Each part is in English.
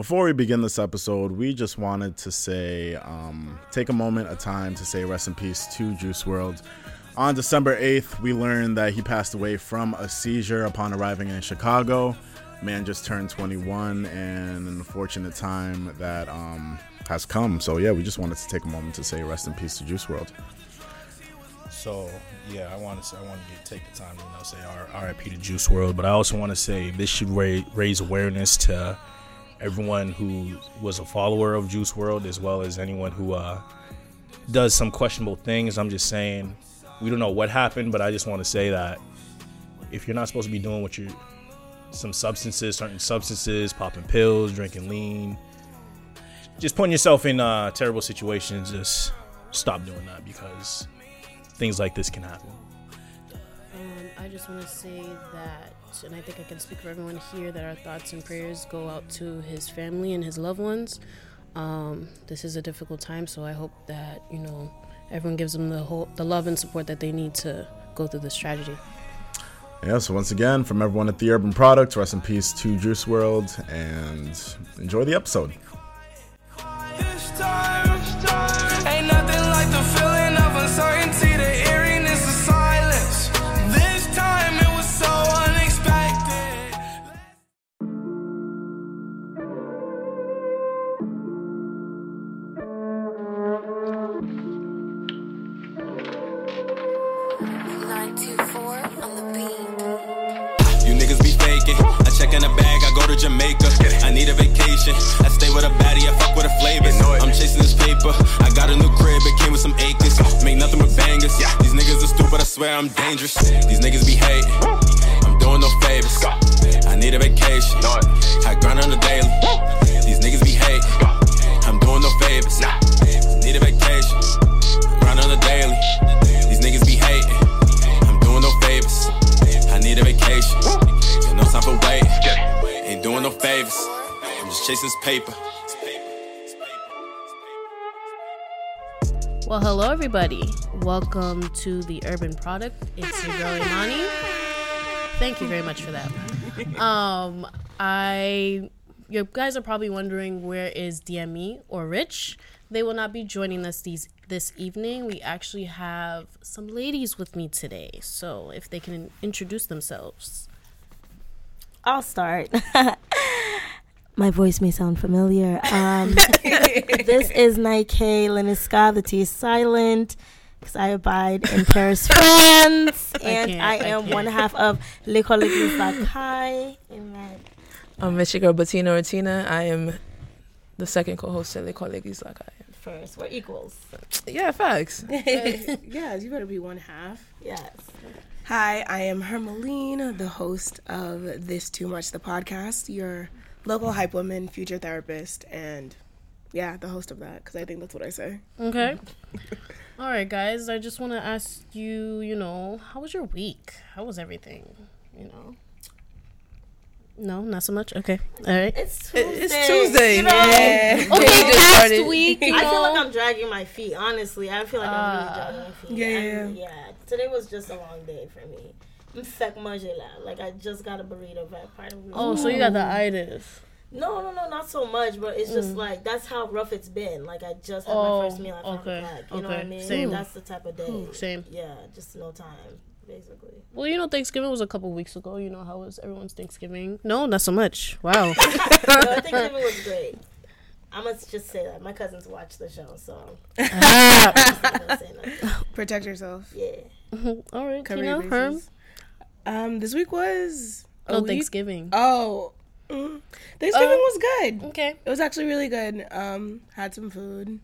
Before we begin this episode, we just wanted to say, um, take a moment, a time to say rest in peace to Juice WRLD. On December 8th, we learned that he passed away from a seizure upon arriving in Chicago. Man just turned 21, and an unfortunate time that um, has come. So, yeah, we just wanted to take a moment to say rest in peace to Juice WRLD. So yeah, I want to I want to take the time to you know say RIP to Juice WRLD, but I also want to say this should ra- raise awareness to everyone who was a follower of Juice WRLD as well as anyone who uh, does some questionable things. I'm just saying we don't know what happened, but I just want to say that if you're not supposed to be doing what you're some substances, certain substances, popping pills, drinking lean, just putting yourself in uh, terrible situations, just stop doing that because things like this can happen. Um, I just want to say that, and I think I can speak for everyone here, that our thoughts and prayers go out to his family and his loved ones. Um, this is a difficult time, so I hope that you know everyone gives them the whole, the love and support that they need to go through this tragedy. Yeah, so once again, from everyone at The Urban Product, rest in peace to Juice WRLD, and enjoy the episode. Vacation. I stay with a baddie, I fuck with a flavors. I'm chasing this paper. I got a new crib, it came with some acres. Make nothing but bangers. These niggas are stupid, I swear I'm dangerous. These niggas be hating. I'm doing no favors. I need a vacation. I grind on the daily. These niggas be hating. I'm doing no favors. Need a vacation. I grind on the daily. These niggas be hating. I'm doing no favors. I need a vacation. Got no time for waiting. Ain't doing no favors. I'm just chasing this paper. Well, hello everybody. Welcome to the Urban Product. It's your girl Imani. Thank you very much for that. Um, I, you guys are probably wondering where is DME or Rich. They will not be joining us these this evening. We actually have some ladies with me today. So if they can introduce themselves. I'll start. My voice may sound familiar. Um, this is Naïkey Leniska. The T is silent because I abide in Paris, France, and I I am can't. one half of Lekol Legliz Lakay. Amen. I'm Miss your girl Bettina Ortina. I am the second co-host at Lekol Legliz Lakay First, we're equals. Yeah, facts. Yeah, you better be one half. Yes. Hi, I am Hermeline, the host of Dis Tew Much, the podcast, your local hype woman, future therapist, and yeah, the host of that, because I think that's what I say. Okay. All right, guys. I just want to ask you, you know, how was your week? How was everything? You know. No, not so much. Okay. All right. It's Tuesday. It's Tuesday. You know? Yeah. Okay, Day just past started. week, you I feel like. I'm dragging my feet. Honestly, I feel like I'm really dragging my uh, feet. Yeah, yeah, yeah. Today was just a long day for me. I'm sick, Majela. Like I just got a burrito back. Part of me. Oh, so you got the itis. No, no, no, not so much. But it's just like that's how rough it's been. Like I just had Mm. Oh, my first meal at five okay, o'clock. You know what I mean? Same. That's the type of day. Same. Yeah, just no time, basically. Well, you know, Thanksgiving was a couple weeks ago. You know, how was everyone's Thanksgiving? No, not so much. Wow. no, I think Thanksgiving was great. I must just say that my cousins watch the show, so I'm not saying nothing. Protect yourself. yeah. All right, Cover Tina, your Herm. bases. Um, this week was Oh, week- Thanksgiving. Oh, mm. Thanksgiving was good. Okay. It was actually really good. Um, had some food,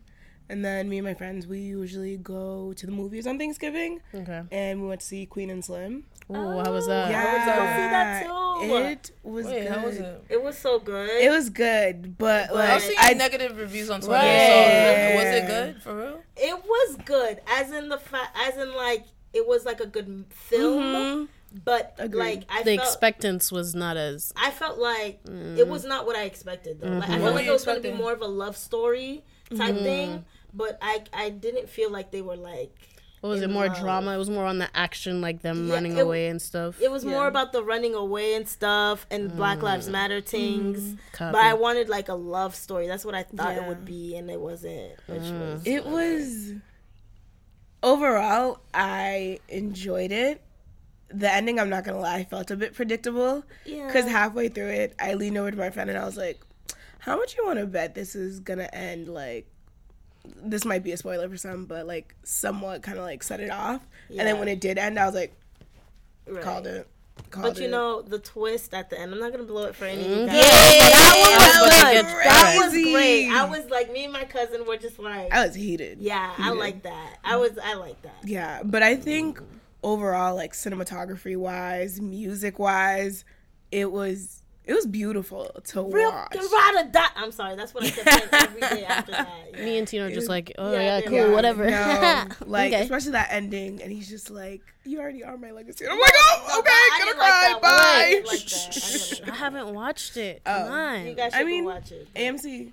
and then me and my friends we usually go to the movies on Thanksgiving, Okay. and we went to see Queen and Slim. Ooh, how was that? Yeah. I see that too. It was Wait, good. how was it? It was so good. It was good, but I like was seeing I negative reviews on Twitter. Right. So was it good for real? It was good, as in the fa- as in like it was like a good film, but Agreed. like I The felt expectance was not as. I felt like it was not what I expected though. Like, I felt like it was going to be more of a love story type thing, but I I didn't feel like they were like What was it? More love. drama. It was more on the action, like them Yeah, running it- away and stuff. It was more about the running away and stuff and Black Lives Matter things. Mm. But I wanted like a love story. That's what I thought it would be, and it wasn't. Which Mm. was It was overall, I enjoyed it. The ending, I'm not gonna lie, felt a bit predictable. Yeah. Because halfway through it, I leaned over to my friend and I was like, "How much you want to bet this is gonna end like?" This might be a spoiler for some, but like somewhat kind of like set it off. And then when it did end, I was like, right. called it. Called But you it. know the twist at the end. I'm not gonna blow it for any of you Mhm. guys. Yeah, that was, was. That was great. I was like, me and my cousin were just like, I was heated. yeah, I like that. I was, I like that. Yeah, but I think overall, like cinematography wise, music wise, it was it was beautiful to Real watch. ride or. I'm sorry, that's what I kept saying every day after that. Yeah. Me and Tina are just like, oh Yeah, yeah, yeah, cool, yeah. whatever. No, like Okay. especially that ending, and he's just like, "You already are my legacy." And I'm like, "Oh, No, okay, I gonna didn't like cry, that one. I bye." didn't like that. I like I haven't watched it. Come Oh. on. You guys I should mean, go watch it. AMC,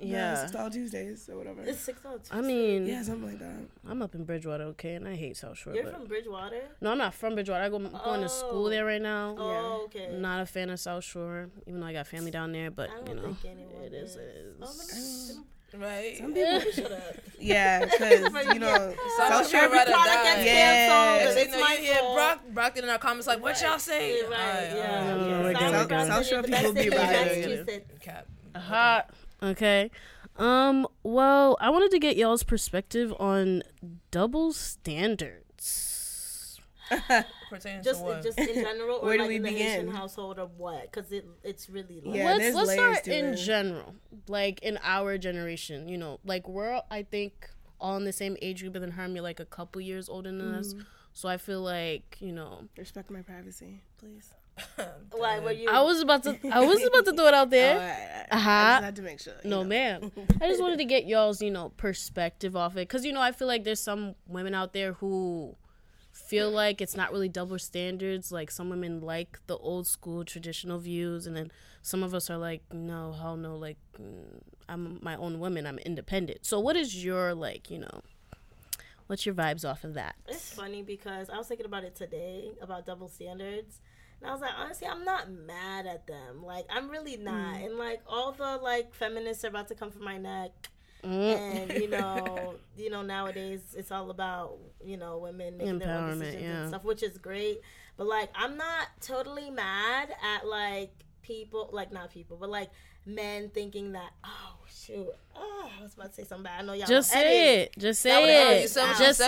yeah, yeah. six dollar Tuesdays or whatever. It's six dollars. I mean, Yeah, something like that. I'm up in Bridgewater, okay, and I hate South Shore. You're but from Bridgewater. no, I'm not from Bridgewater. I go I'm going to school Oh. there right now. Oh, okay. Not a fan of South Shore, even though I got family down there. But I don't you know, think it is. is. Oh, is. let me- mm. Right. Some people, Shut up. yeah, because you know, South South Shore Shore ride die. Yeah. canceled. Next It's you know, my you hear fault. Brock, Brock in our comments like, what y'all say? Yeah, right, Alright, yeah. alright. No, no, we're yeah. good, South- South Shore people be thing right. Cap. Hot. Okay. Um. Well, I wanted to get y'all's perspective on double standards. Pertaining Just, just in general, or Where do like we in the Haitian begin? household, or what? Because it, it's really like, Yeah, let's let's start in it. general, like in our generation. You know, like we're I think all in the same age group, but then Herm, you're like a couple years older than us. Mm-hmm. So I feel like you know, respect my privacy, please. why were you? I was about to I was about to throw it out Oh, there. I, I, I Uh-huh. just had to make sure. No, know. ma'am. I just wanted to get y'all's, you know, perspective off it. Because, you know, I feel like there's some women out there who feel like it's not really double standards. Like, some women like the old school traditional views. And then some of us are like, no, hell no. Like, mm, I'm my own woman. I'm independent. So, what is your, like, you know, what's your vibes off of that? It's funny because I was thinking about it today about double standards. And I was like, honestly, I'm not mad at them. Like, I'm really not. Mm. And like all the like feminists are about to come for my neck. Mm. And you know, you know, nowadays it's all about you know women making their own decisions yeah. and stuff, which is great. But like, I'm not totally mad at like people, like not people, but like men thinking that oh shoot, oh, I was about to say something bad. I know y'all Just gonna edit. say it. Just say it. you Just say it. Just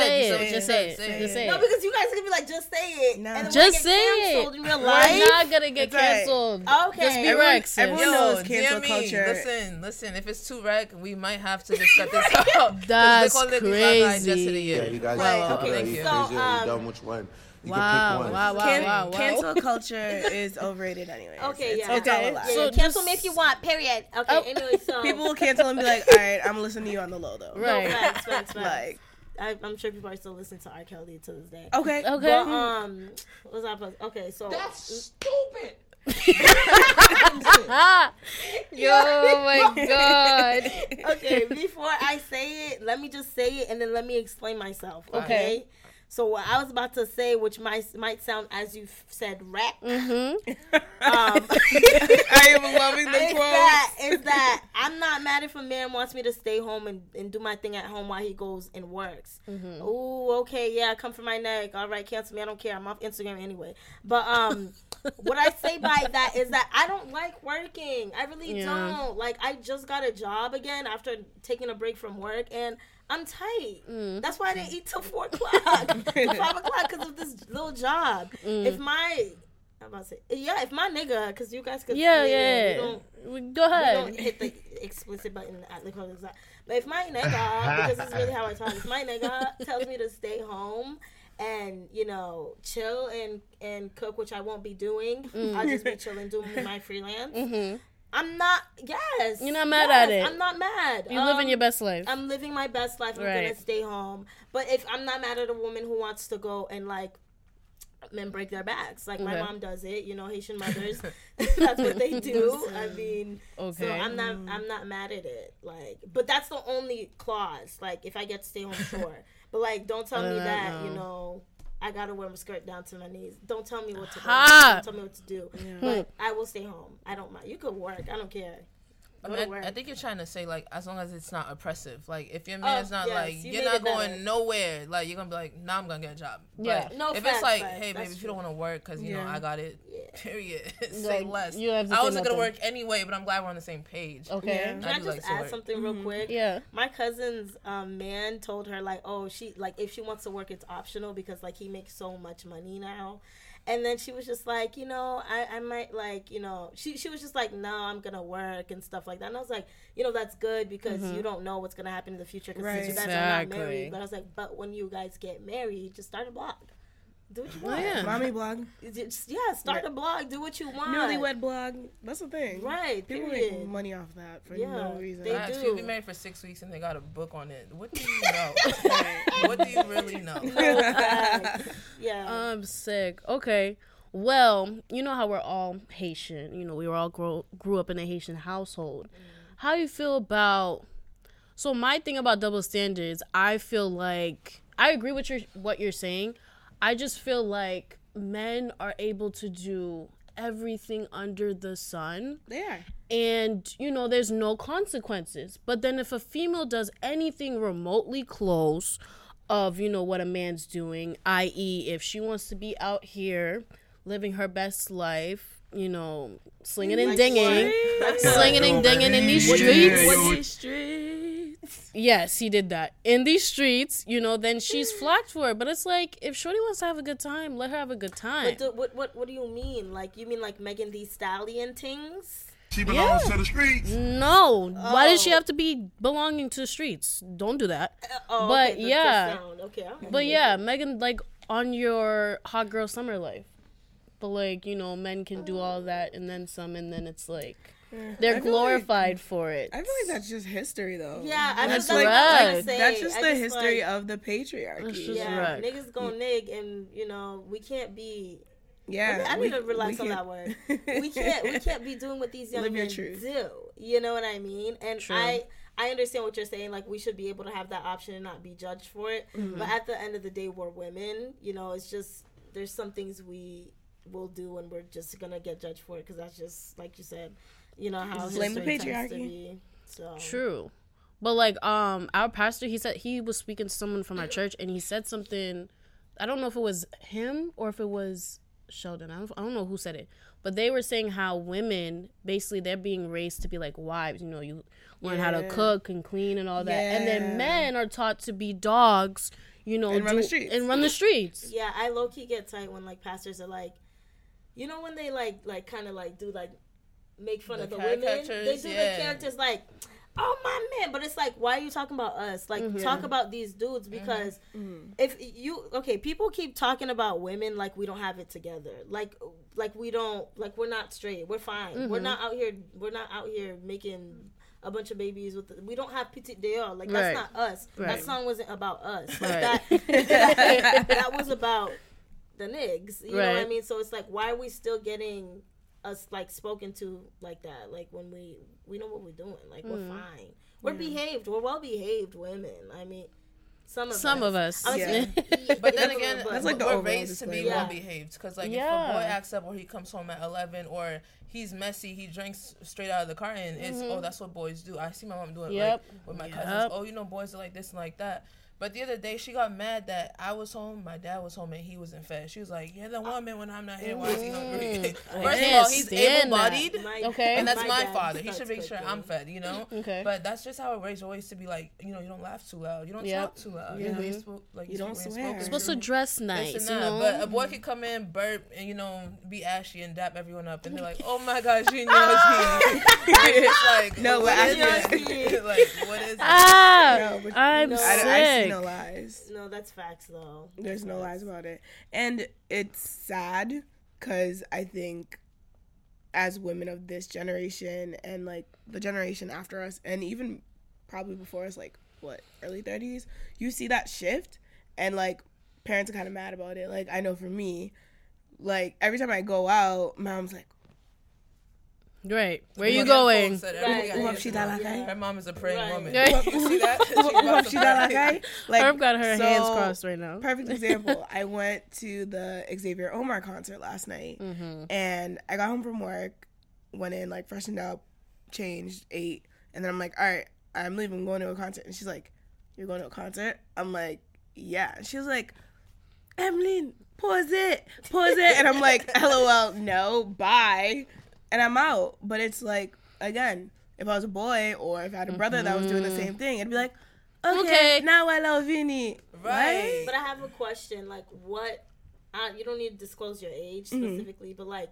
say it. Just say it. No, because you guys are gonna be like, just say it. No. And Just get say canceled it. in real We're not gonna get It's canceled. Okay. Just be Everyone- Rex. everyone Yo, knows cancel dear me, culture. Listen, listen. If it's too rec, we might have to discuss this out. 'Cause That's they call it the Black Eyes crazy. Yeah, yeah. you guys Right, are okay, crazy. so, um, you dumb which one? You Wow, can pick one. wow, wow, Can- wow, wow. Cancel culture is overrated anyway. Okay, it's, yeah. It's all Okay, a lie. Yeah, So yeah, cancel me if you want. Period. Okay. Oh. Anyway, so People will cancel and be like, all right, I'm listening to you on the low though. No, Right. facts, facts, facts. Like, I, I'm sure people are still listening to R. Kelly to this day. okay. Okay. But um, what was I? supposed- Okay, so That's stupid. Ah, yo, oh my god. okay, before I say it, let me just say it and then let me explain myself. Okay. Okay. So what I was about to say, which might might sound as you said, rap. Mm-hmm. Um, I am loving the is quote. that is that I'm not mad if a man wants me to stay home and, and do my thing at home while he goes and works. Mm-hmm. Ooh, okay, yeah, come for my neck. All right, cancel me. I don't care. I'm off Instagram anyway. But um, what I say by that is that I don't like working. I really Yeah. don't. Like I just got a job again after taking a break from work and. I'm tight. Mm. That's why I didn't eat till four o'clock, till five o'clock, because of this little job. Mm. If my, I'm about to say, yeah, if my nigga, because you guys could, Yeah, we yeah. don't, We- Go we ahead. don't hit the explicit button at the close exact. But if my nigga, because this is really how I talk, if my nigga tells me to stay home and you know chill and and cook, which I won't be doing, I'll just be chilling doing my freelance. I'm not. Yes. You're not mad at it. I'm not mad. You living Um, your best life. I'm living my best life. I'm Right. gonna stay home. But if I'm not mad at a woman who wants to go and like men break their backs. Like my mom does it. You know, Haitian mothers. that's what they do. I mean, so Okay. I'm not I'm not mad at it. Like, but that's the only clause. Like, if I get to stay home, sure. But like, don't tell me that. You know. I gotta wear my skirt down to my knees. Don't tell me what to do. Don't tell me what to do. But hmm. I will stay home. I don't mind. You could work. I don't care. I, mean, I- I think you're trying to say like as long as it's not oppressive. Like if your man's not yes, like you you're not it better. going nowhere. Like you're gonna be like, nah, I'm gonna get a job. Yeah. But No, if facts, it's like, facts. hey, baby, That's if you don't want to work because you know I got it. Yeah. Period. say Like, less. you have to I wasn't gonna work anyway, but I'm glad we're on the same page. Okay. Yeah. Can I I, do just like add work. something real quick? Yeah. My cousin's um, man told her like, oh, she like if she wants to work, it's optional because like he makes so much money now. And then she was just like, you know, I, I might like, you know, she she was just like, no, I'm gonna work and stuff like that. And I was like, you know, that's good because you mm-hmm. don't know what's gonna happen in the future because Right. you guys are not married. But I was like, but when you guys get married, just start a blog. Do what you oh, want. yeah. Mommy blog, Just, yeah, start a blog. Do what you want. newlywed blog. That's the thing. Right, People period. make money off that for Yeah, no reason. they Facts, do. People be married for six weeks and they got a book on it. What do you know? what do you really know? Yeah. I'm sick. Okay. Well, you know how we're all Haitian. You know, we were all grow, grew up in a Haitian household. Mm. How you feel about? So my thing about double standards, I feel like I agree with your what you're saying. I just feel like men are able to do everything under the sun. They are. and you know there's no consequences. But then if a female does anything remotely close of you know what a man's doing i.e if she wants to be out here living her best life you know slinging and dinging slinging and dinging in these streets yes he did that in these streets you know then she's flocked for it but it's like if shorty wants to have a good time let her have a good time But do, what what what do you mean? Like you mean like Megan Thee Stallion things? She belongs to the streets. no why does she Oh. have to be belonging to the streets don't do that uh, Oh, But, okay, the- the yeah. Okay, okay. But yeah, Megan, like on your hot girl summer life. But like, you know, men can do all that and then some, and then it's like they're I feel like- glorified for it. I feel like that's just history, though. Yeah, I that's was like like, that's, right. what I'm that's just I the history like, of the patriarchy. Just yeah, right. niggas gon' nig, and you know we can't be. yeah, I need we- to relax on that can't- word. We can't. We can't be doing what these young Live your men truth. do. You know what I mean? And True. I. I understand what you're saying. Like we should be able to have that option and not be judged for it. Mm-hmm. But at the end of the day, we're women. You know, it's just there's some things we will do and we're just gonna get judged for it because that's just like you said. You know how Blame the history tends to patriarchy. be. So True. But like, um, our pastor, he said he was speaking to someone from our church, and he said something. I don't know if it was him or if it was Sheldon. I don't, I don't know who said it, but they were saying how women basically they're being raised to be like wives. You know, you learn how to cook and clean and all that, and then men are taught to be dogs. You know, And run the streets. and run the streets. Yeah, I low key get tight when like pastors are like, you know, when they like like kind of like do like make fun The of the women. They do yeah. the characters like, oh my man, but it's like, why are you talking about us? Like, Mm-hmm. talk about these dudes because if you okay, people keep talking about women like we don't have it together, like like we don't like we're not straight, we're fine, Mm-hmm. we're not out here, we're not out here making. A bunch of babies with the, we don't have dehors like that's Right. not us. That song wasn't about us. Like, Right. that, that was about the niggas. You know what I mean? So it's like, why are we still getting us like spoken to like that? Like when we we know what we're doing. Like we're Mm. fine. We're behaved. We're well behaved women. I mean, some of Some us. of us. I'm Yeah. saying- But then again, but- That's like the we're raised to be disclaimer. well behaved. Because like if a boy acts up or he comes home at eleven or he's messy, he drinks straight out of the carton. It's oh that's what boys do. I see my mom do it Mm-hmm. Yep. like with my Yep. cousins. Oh you know boys are like this and like that. But the other day she got mad that I was home, my dad was home, and he wasn't fed. She was like, "You're the woman when I'm not here. Why is he hungry?" Mm. I First of all, he's stand able-bodied. My- Okay. And that's my, dad father. He should make sure cooking. I'm fed, you know. Okay. But that's just how it raised always to be like, you know, you don't laugh too loud, you don't Yep. talk too loud, you know, you spo- like You don't when swear. spoken supposed to to. dress nice, you know. But a boy could come in, burp, and you know, be ashy and dap everyone up, and they're like, "Oh my gosh, Junior is here." it's like, No, what but it? like, what is it? ah, No, but- I'm No. I, sick. See no lies. No, that's facts though. There's no lies about it. And it's sad because I think as women of this generation and like the generation after us and even probably before us, like what, early 30s, you see that shift and like parents are kind of mad about it. Like I know for me, like every time I go out, mom's like, Right. Where you going? folks said everything I "Who hear up she is that like, like I?" Her mom is a praying Right. woman. Right. You see that? She Who about up to she that pray. like I? Like, Herm got her hands so- crossed right now. Perfect example. I went to the Xavier Omar concert last night, Mm-hmm. and I got home from work, went in like freshened up, changed, ate, and then I'm like, all right, I'm leaving, I'm going to a concert, and she's like, you're going to a concert? I'm like, yeah. And she was like, Emeline, pause it, pause it, and I'm like, lol, no, bye, and I'm out. But it's like, again, if I was a boy or if I had a brother that was doing the same thing, it'd be like. Okay, Okay. now I love Vinny. Right. But I have a question. Like, what? Uh, you don't need to disclose your age Mm-hmm. specifically, but like,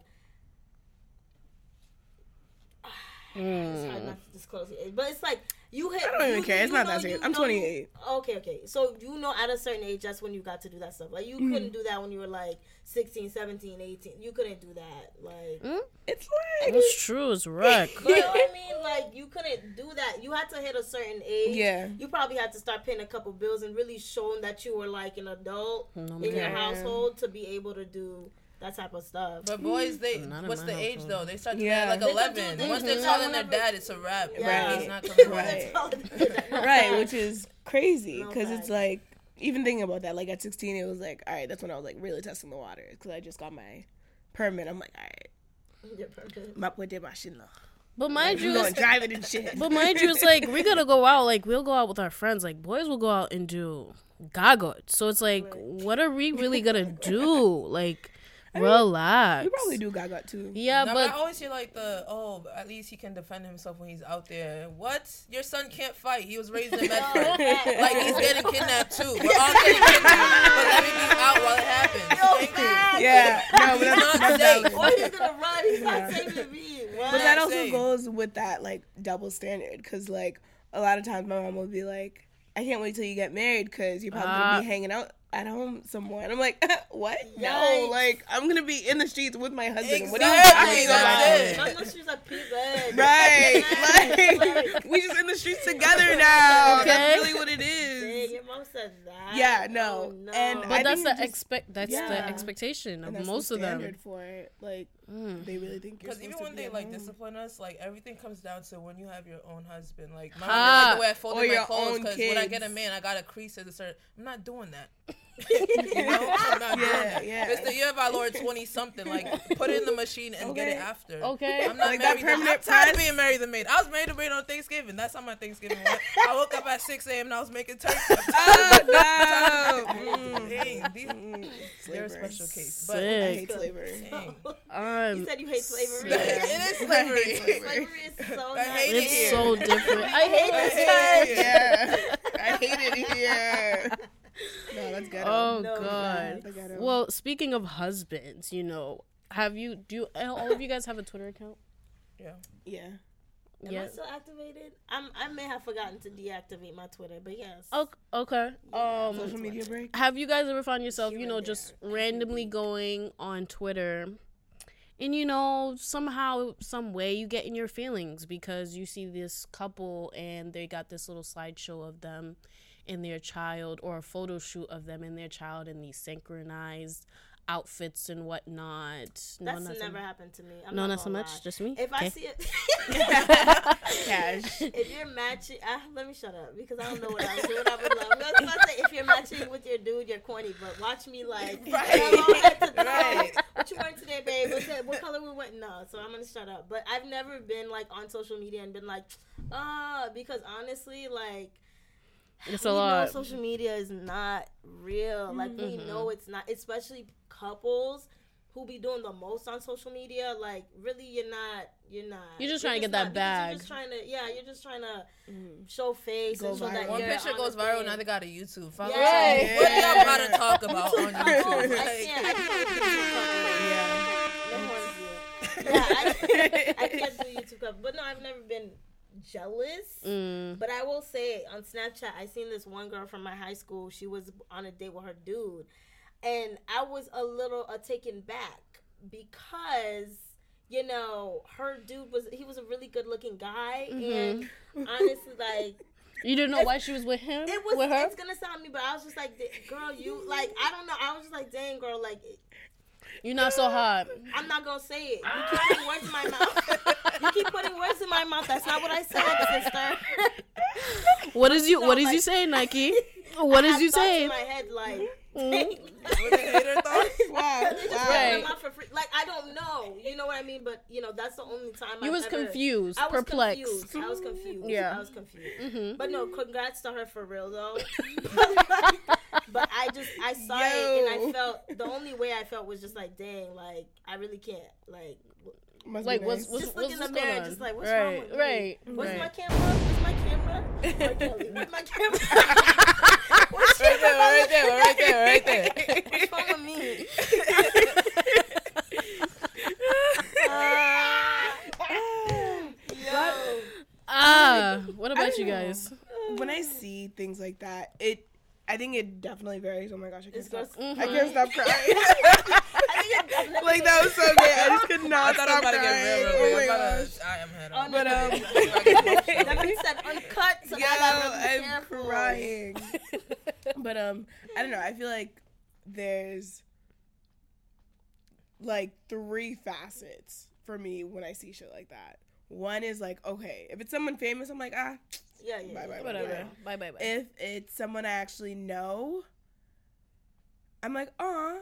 it's hard not to disclose your age. But it's like you hit. I don't even you- care. It's not that serious. I'm know- 28. Okay, okay. So you know, at a certain age, that's when you got to do that stuff. Like you Mm-hmm. couldn't do that when you were like 16, 17, 18. You couldn't do that. Like. It's like It's true. It's wreck. But you know what I mean? Like you couldn't do that. You had to hit a certain age. Yeah. You probably had to start paying a couple bills and really showing that you were like an adult in your household to be able to do that type of stuff. But boys, they mm, Not what's my the age though? They start doing Yeah. that like eleven. they Once they're telling their dad, it's a wrap. Right. He's not coming Right. right, which is crazy because it's like even thinking about that. Like at 16, it was like, all right, that's when I was like really testing the waters because I just got my permit. I'm like, all right, Your purpose. my puede machine. But mind you, You going driving and shit. but mind you, it's like we gotta go out. Like we'll go out with our friends. Like boys will go out and do gaga. So it's like, what are we really gonna do? Like, relax. you probably do Gaga too. Yeah, No, but I but always hear like the oh, at least he can defend himself when he's out there. What? Your son can't fight. He was raised in Medford. like he's getting kidnapped too. We're all getting kidnapped. But let me be out while it happens. Thank you. Yeah, no, but that's, not that's safe. valid. Or he's gonna run. He's not saving me. What? But that also saying. goes with that like double standard because like a lot of times my mom will be like, I can't wait till you get married because you're probably Ah. gonna be hanging out at home somewhere. And I'm like, what? No, Yikes. like I'm gonna be in the streets with my husband. What are you Exactly, talking that's about? it. Not unless she's like pee. Right, like we just in the streets together now. Okay. That's really what it is. Dang, your mom said that. Yeah, no. Oh, no. And but I that's think the just- expect. That's the expectation of And that's most the of them. for it. Like they really think you're Because even supposed to when be they like home. discipline us, like everything comes down to when you have your own husband. Like my like the way I Or folded my clothes. Because when I get a man, I got a crease at a certain. I'm not doing that. you know, I'm not doing Yeah, that. yeah. It's the year of our Lord twenty something. Like put it in the machine and get it after. Okay. I'm not Like that married. to- I'm permanent tired of being married to maid. I was married to maid on Thanksgiving. That's how my Thanksgiving went. I woke up at six a.m. and I was making turkey. Oh of- no! Dang, these, they're a special case. But I hate slavery. dang. Um, You said you hate slavery. it is slavery. Slavery is so I hate nice. it it's so different. I hate I this hate it church. here. Yeah, I hate it here. No, that's ghetto. Oh No, god. That's ghetto. Well, speaking of husbands, you know, have you do you, all of you guys have a Twitter account? Yeah. yeah. Am I Yeah. still activated? I'm, I may have forgotten to deactivate my Twitter, but yes. Oh, okay. Um, Social media break. have you guys ever found yourself, you Here know, just randomly going on Twitter and you know, somehow, some way you get in your feelings because you see this couple and they got this little slideshow of them and their child or a photo shoot of them and their child in these synchronized outfits and whatnot. That's no, not never so, happened to me. I'm no, not not so much. lie. Just me. If I see it, Cash. if you're matching, uh, let me shut up because I don't know what I'm doing. I would love. I was about to say if you're matching with your dude, you're corny. But watch me like Right. from head to toe. Right. What you wearing today, babe? What's that, what color we went? No, so I'm gonna shut up. But I've never been like on social media and been like, uh, because honestly, like. It's we a lot. know social media is not real. Like we Mm-hmm. know it's not, especially couples who be doing the most on social media. Like really, you're not. You're not. You're just trying to get that not- because bag. You're just trying to. Yeah, you're just trying to show face Go and show that viral. One you're picture on goes viral, thing. now they got a YouTube. Fuck Yeah. yeah. What y'all gotta talk about on I YouTube? can't. I can't do YouTube couples. Yeah. No horns here. Yeah, I, I can't do YouTube couples. But no, I've never been jealous. Mm. But I will say on Snapchat, I seen this one girl from my high school. She was on a date with her dude, and I was a little uh, taken back because you know her dude was he was a really good looking guy, and honestly, like You didn't know why she was with him? it was with her? it's gonna sound me, but I was just like, girl, you like I don't know. I was just like, dang, girl, like You're not so hot. I'm not gonna say it. You keep putting words in my mouth. you keep putting words in my mouth. That's not what I said, sister. What is you? So, What is like- you saying, Naïkey? What I is you thoughts saying? In my head, like. With the hater thoughts. Wow. Wow. Right. them out for free. Like I don't know, you know what I mean? But you know that's the only time You I've was ever- confused, I was perplexed. Confused. I was confused. Yeah. I was confused. Mhm. But no, congrats to her for real though. but I just I saw it and I felt the only way I felt was just like, dang, like I really can't. Like Must be Like, nice. what's what's just look what's in the going mirror, on? just like what's right, wrong with me? right, Where's right. my camera? Where's my camera? R. Where's my camera? What's Right there, right there, right there, right there. What's wrong with me? Yo. Ah, what about don't you know. guys? when I see things like that, it I think it definitely varies. Oh my gosh, I can't It's stop. just- I can't stop crying. I think it definitely like that was so good. I just could not I stop was about to crying. get real, real oh my I'm gosh. I am head on. no, But um, That man said uncut, so yo, I gotta be I'm careful. crying. but um, I don't know. I feel like there's like three facets for me when I see shit like that. One is like, okay, if it's someone famous, I'm like, ah, Yeah, yeah. Bye, bye, bye. Whatever. Yeah. Bye, bye, bye. if it's someone I actually know, I'm like, aw,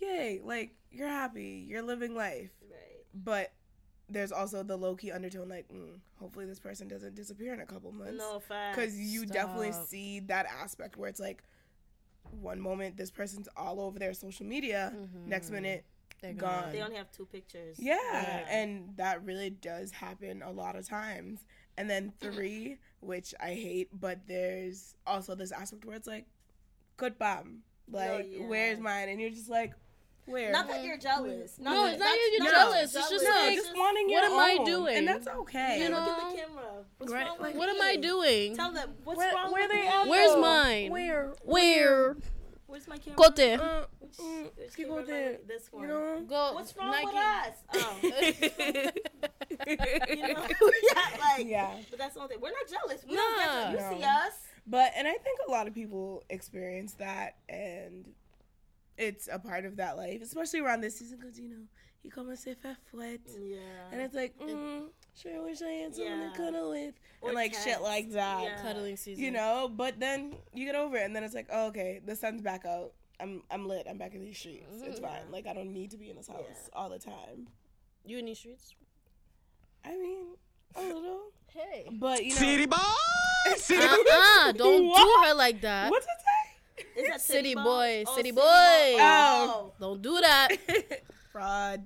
yay, like you're happy, you're living life. Right. But there's also the low key undertone, like, mm, hopefully this person doesn't disappear in a couple months. No facts. Because you definitely see that aspect where it's like, one moment this person's all over their social media, next minute They're gone. they only have two pictures. Yeah, and that really does happen a lot of times. And then three, which I hate, but there's also this aspect where it's like, good bomb. Like, yeah. where's mine? And you're just like, where? Not that you're jealous. Not No, that- it's not that's you- you're not jealous. It's just no, like, just wanting what your am I doing? And that's okay. You Look know? at the camera. What's Right, wrong with What am? I doing? Tell them what's Where- wrong where with they me. Where's mine? Where? Where? Where's my camera? Go there. Uh, mm, which keep camera on am I there. with? This one. You know? Go. What's wrong Naïkey. with us? Oh. you know? yeah, like, Yeah. But that's the only thing. We're not jealous. We Nah. don't get you. You see us. But and I think a lot of people experience that, and it's a part of that life, especially around this season, because you know you come and say fat flat, Yeah. and it's like, mm, sure wish I had someone Yeah. to cuddle with, Or and like shit like that, Yeah. Cuddling season. you know. But then you get over it, and then it's like, oh, okay, the sun's back out. I'm I'm lit. I'm back in these streets. It's fine. Like I don't need to be in this house all the time. You in these streets? I mean, a little, Hey. but you know, City boy. City Uh-uh. Don't do What? her like that. what's it say? Is that City Boy? boy, Oh, city City boy. Oh. Don't do that. Fraud.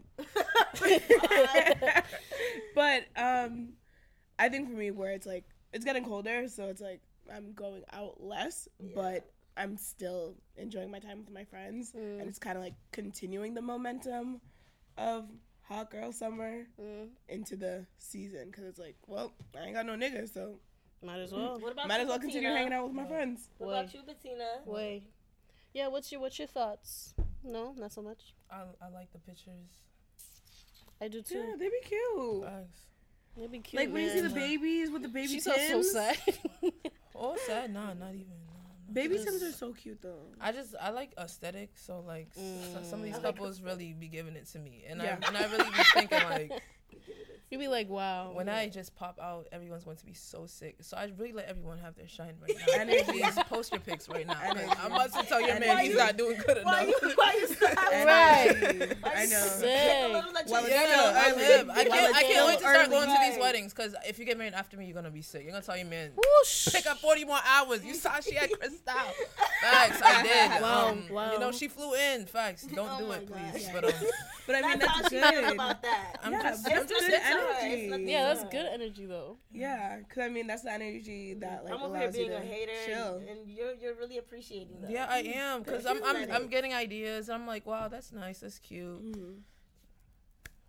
but um I think for me where it's like it's getting colder, so it's like I'm going out less, but I'm still enjoying my time with my friends and mm. it's kind of like continuing the momentum of hot girl summer mm. into the season cuz it's like, well, I ain't got no niggas, so Might as well. What about might you, as well continue hanging out with my mm. friends. What about you, Bettina? Wait. Yeah, what's your what's your thoughts? No, not so much. I, I like the pictures. I do too. Yeah, they be cute. Facts. They'd be cute. Like when you see the babies with the baby She's Tims. so, so sad. Oh, sad? Nah, not even. No, no. Baby Just- Tims are so cute though. I just I like aesthetic, so like s- some of these mm. couples really be giving it to me, and Yeah. I and I really be thinking like You'd be like, wow. when I just pop out, everyone's going to be so sick. So I really let everyone have their shine right now. Energy. Please post your pics right now. Energy. I'm about to tell your man Energy. he's not doing good Why enough. you, why you stop? Right. I know. Sick. Well, Yeah, still I live. I can't. I can't wait to start early. going to these weddings because if you get married after me, you're gonna be sick. You're gonna tell your man, Whoosh. pick up 40 more hours. You saw she had Cristal. Facts, I did. Wow, um, wow. You know, she flew in. Facts. Don't Oh do it, God. please. But um, But I mean, That's how that's good. about that. I'm Yeah, just, but I'm just good It's alright. Energy. It's Yeah, that's good energy though. Yeah, because I mean, that's the energy that like I'm over here you being to a hater, chill. and, and you're you're really appreciating that. Yeah, I mm-hmm. am because I'm, I'm I'm getting ideas. I'm like, wow, that's nice, that's cute. Mm-hmm.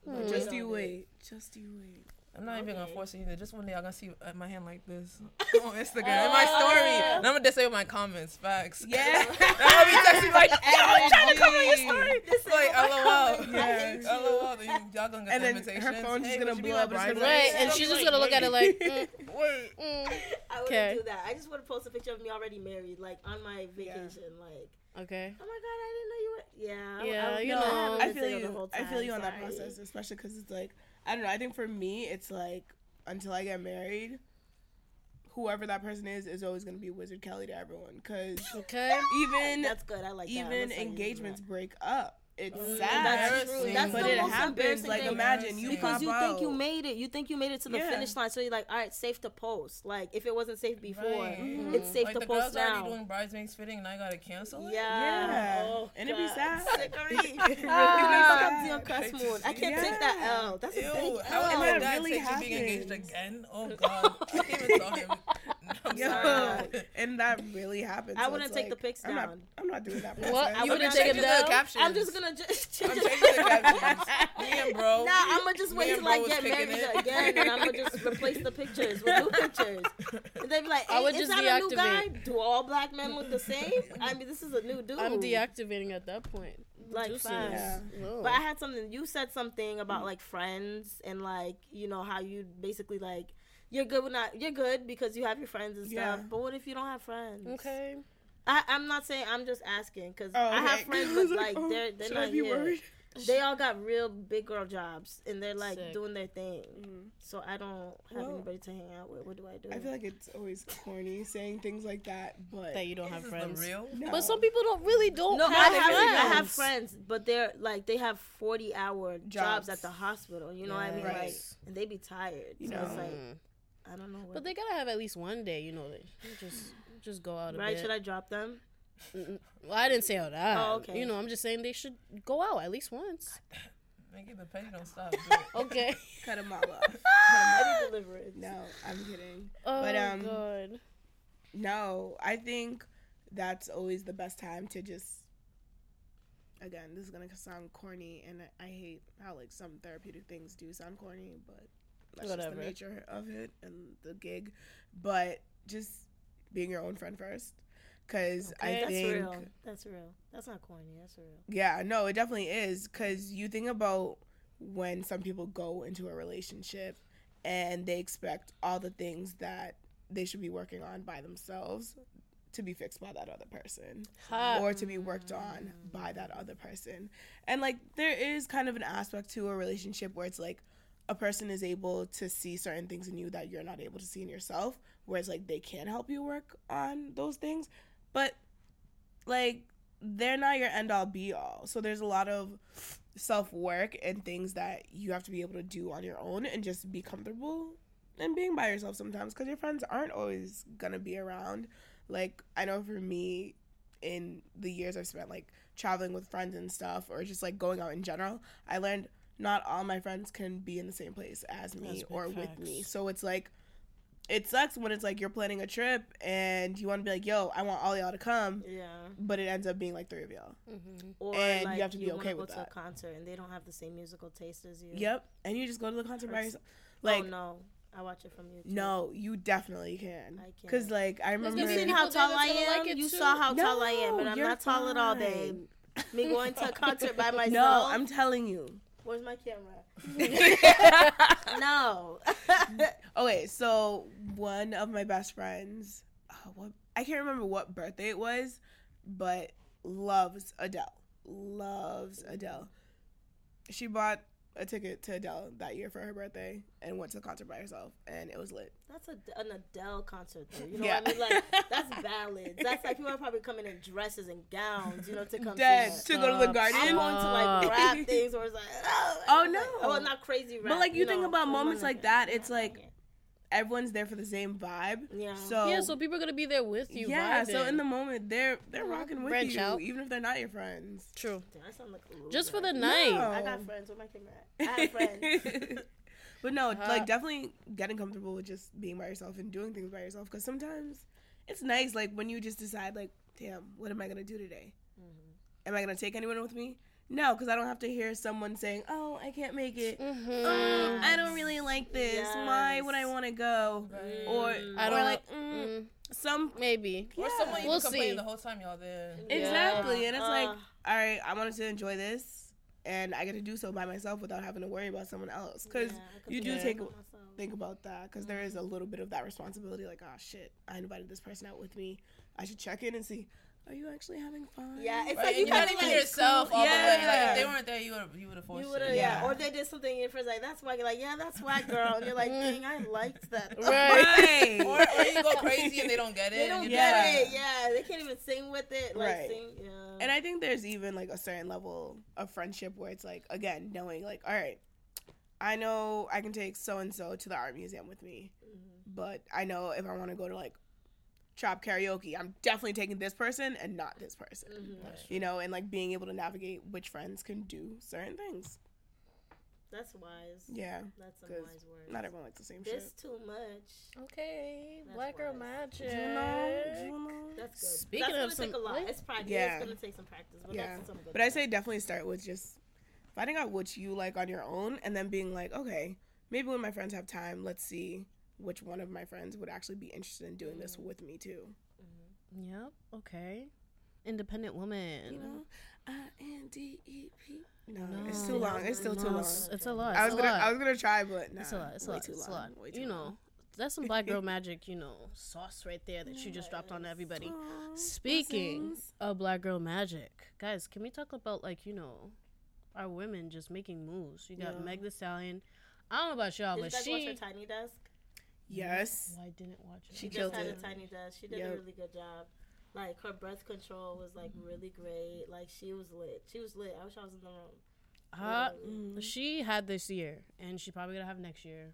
But mm-hmm. just you wait. Just you wait. I'm not even gonna force it either. Just one day I'm gonna see uh, my hand like this Oh, on Instagram in my story, and I'm gonna disable my comments. Facts. Yeah. I'm gonna be texting like, yo, I'm trying to come on your Energy. story. This Like, is my LOL. comment. I Yeah. hate you. LOL. then you- Y'all gonna get And the then invitations. her phone's just Hey, gonna would you be blow up right gonna be Right, like- and she's just gonna look at it like, mm, Wait. mm. I wouldn't do that. I just would post a picture of me already married, like on my vacation. Like, Okay. oh my god, I didn't know you were. Yeah. Yeah, I, you no, know. I, I feel been single the you. I feel you on that process, especially because it's like I don't know. I think for me, it's like until I get married, whoever that person is is always gonna be Wizard Kelly to everyone. Because Okay. even That's good. I like even engagements break up. It's that. sad. That's true. That's but the it most happens. embarrassing Like thing. imagine you because pop you out. think you made it. You think you made it to the Yeah. finish line. So you're like, all right, safe to post. Like if it wasn't safe before, Right. it's mm-hmm. safe Like to the post girls now. already doing bridesmaids fitting, and I gotta cancel it. Yeah. Yeah. Oh, And it'd be God. sad. Sickery. It really Fuck is sad. Dion Cuss Hate to Moon. I can't it. take that L. That's a Ew, big how L. And that that really take being engaged again? Oh God, I can't even tell him. I'm Yo, and that really happened. I So wouldn't it's take the like, pics I'm not. I'm not doing that. What? process. You I'm wouldn't changing take it the down? I'm just gonna just. I'm changing the captions. Me and bro. Nah, I'm gonna just wait and till bro I get married it. again, and I'm gonna just replace the pictures with new pictures. And they be like, I hey, would is just that a new guy? deactivate. Do all black men look the same? I mean, this is a new dude. I'm deactivating at that point. Like Juices. facts. But I had something. You said something about like friends and like you know how you basically like you're good with not you're good because you have your friends and stuff. Yeah. But what if you don't have friends? okay. I, I'm not saying. I'm just asking because Oh, I have friends, I was but like, like oh, they're they're should not I be here. worried? They all got real big girl jobs and they're like Sick. doing their thing. Mm-hmm. So I don't have Well, anybody to hang out with. What do I do? I feel like it's always corny saying things like that, but That you don't have This is the friends. real. no. But some people don't really don't no, I have, have, friends. I have friends, but they're like they have forty hour jobs, Jobs. at the hospital. You know what I mean? Right. Like, and they be tired. You so know. it's like I don't know. What, But they gotta have at least one day, you know. They just just go out a right? bit. Should I drop them? Well, I didn't say all that. Oh, okay. You know, I'm just saying they should go out at least once. Nigga, the petty don't stop. Do. Okay. cut them all off. I need deliverance. No, I'm kidding. oh But, um, god. No, I think that's always the best time to just. Again, this is gonna sound corny, and I, I hate how like some therapeutic things do sound corny, but that's just the nature of it and the gig. But just being your own friend first, because I That's think real. That's real. That's not corny. That's real. Yeah, no, it definitely is because you think about when some people go into a relationship and they expect all the things that they should be working on by themselves to be fixed by that other person Ha. or to be worked on by that other person. And like there is kind of an aspect to a relationship where it's like a person is able to see certain things in you that you're not able to see in yourself, whereas like they can help you work on those things. But like they're not your end all be all. So there's a lot of self work and things that you have to be able to do on your own and just be comfortable and being by yourself sometimes because your friends aren't always gonna be around. Like I know for me, in the years I've spent like traveling with friends and stuff, or just like going out in general, I learned not all my friends can be in the same place as me That's big or with me. So it's like it sucks when it's like you're planning a trip and you want to be like, "Yo, I want all y'all to come," Yeah. but it ends up being like three of y'all. Or And you have to be wanna okay go with to that. a concert and they don't have the same musical taste as you. Yep, and you just go to the concert by yourself. Like, oh no, I watch it from YouTube. no, you definitely can. I can't. Cause like I remember. gonna You seen how tall I am? like you too. saw how No, tall I am, but I'm you're not tall at all, babe. Me going to a concert by myself. no, I'm telling you. Where's my camera? no. Okay, so one of my best friends, uh, what I can't remember what birthday it was, but loves Adele. Loves Adele. She bought a ticket to Adele that year for her birthday and went to the concert by herself, and it was lit. That's a, an Adele concert, though. You know Yeah. what I mean? Like that's ballads. That's like people are probably coming in dresses and gowns, you know, to come Dead see to go to the Stop. garden. I'm going to like oh. rap things where it's like, oh, Oh, no. well, not crazy rap. But like you, think know, about moments like that, it's like everyone's there for the same vibe. Yeah. So yeah, so people are gonna be there with you. yeah, so in the moment they're they're rocking with Branch you, out. even if they're not your friends. true. Damn, I sound like a loser. Just for the night. No. I got friends. Where my camera at? I have friends. but no, like definitely getting comfortable with just being by yourself and doing things by yourself. Because sometimes it's nice, like when you just decide, like, damn, what am I gonna do today? Mm-hmm. Am I gonna take anyone with me? No, because I don't have to hear someone saying, "Oh, I can't make it. Mm-hmm. Um, I don't really like this. Why would I want to go?" Or, I or don't like mm, mm, some maybe. Or someone you We'll complain see. the whole time y'all there. Exactly. And it's like, Uh. all right, I wanted to enjoy this and I get to do so by myself without having to worry about someone else. Because Yeah, you do do take by think about that because there is a little bit of that responsibility. Like, oh shit, I invited this person out with me. I should check in and see. Are you actually having fun? Yeah, it's Right, like you you're not even like yourself all the way. Like Yeah. if they weren't there, you would you would have forced You it. would have, yeah. Yeah. Or they did something and your friend's like, that's why. You're like, yeah, that's why, girl. And you're like, dang, I liked that. Right. or, or you go crazy and they don't get it. They don't you get Yeah. it. Yeah, they can't even sing with it. Like, Right. sing. Yeah. And I think there's even like a certain level of friendship where it's like, again, knowing like, all right, I know I can take so and so to the art museum with me, mm-hmm. but I know if I want to go to like trap karaoke, I'm definitely taking this person and not this person. Mm-hmm. You know, and like being able to navigate which friends can do certain things. that's wise. Yeah. That's some 'cause wise words. Not everyone likes the same This shit. too much. Okay, That's Black Girl wise. Magic. Juno, Juno. That's good. Speaking that's of gonna some- take a lot. like- It's practice. Yeah. It's gonna take some practice, but Yeah. that's some good. But I say definitely start with just finding out what you like on your own and then being like, okay, maybe when my friends have time, let's see which one of my friends would actually be interested in doing this mm. with me too. Mm-hmm. Yep. Okay. Independent woman. You know? I N D E P. No, it's too long. It's still too long. it's, it's a lot. I was a gonna lot. I was gonna try, but nah, It's a lot. It's a way lot. too It's a long. lot. Way too You long. know, that's some black girl magic. You know, sauce right there that she just dropped on everybody. Speaking blessings. of black girl magic, guys, can we talk about like you know, our women just making moves? You got Yeah. Meg Thee Stallion. I don't know about y'all, Did you but guys watch she. her tiny desk? Yes. Well, I didn't watch it. She She just had it. a tiny desk. She did Yep. a really good job. Like her breath control was like really great. Like she was lit. She was lit. I wish I was in the room. Uh, Mm-hmm. She had this year, and she probably gonna have next year.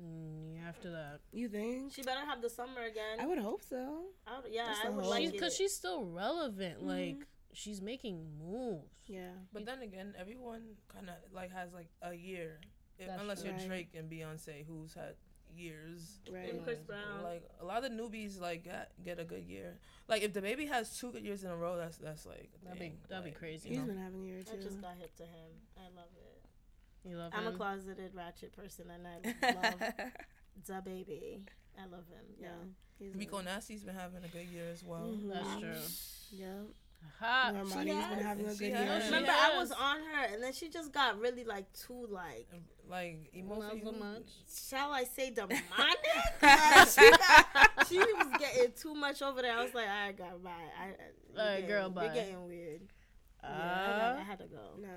Mm, year after that, You think? She better have the summer again. I would hope so. I would, yeah, That's I would hope. like because she's still relevant. Like she's making moves. Yeah. But then again, everyone kind of like has like a year, If- unless true. you're Drake and Beyonce, who's had years. Right. And Chris Brown. Like a lot of the newbies, like get, get a good year. Like if the baby has two good years in a row, that's that's like That'd be that'd be crazy. He's You, know? been having a year too. I too. just got hip to him. I love it. You love it. I'm a closeted ratchet person, and I love the baby. I love him. Yeah. He's Rico Nasty's been having a good year as well. Mm-hmm. That's true. Yeah. Ha. Normani's been having a good year. She Remember, I was on her, and then she just got really like too like. Like Not so emotional. much. Shall I say demonic? Like, she, got, she was getting too much over there. I was like, all right, girl, bye. I, I, you're getting- girl, bye. You're getting weird. yeah, I, Uh, got- I had to go. No.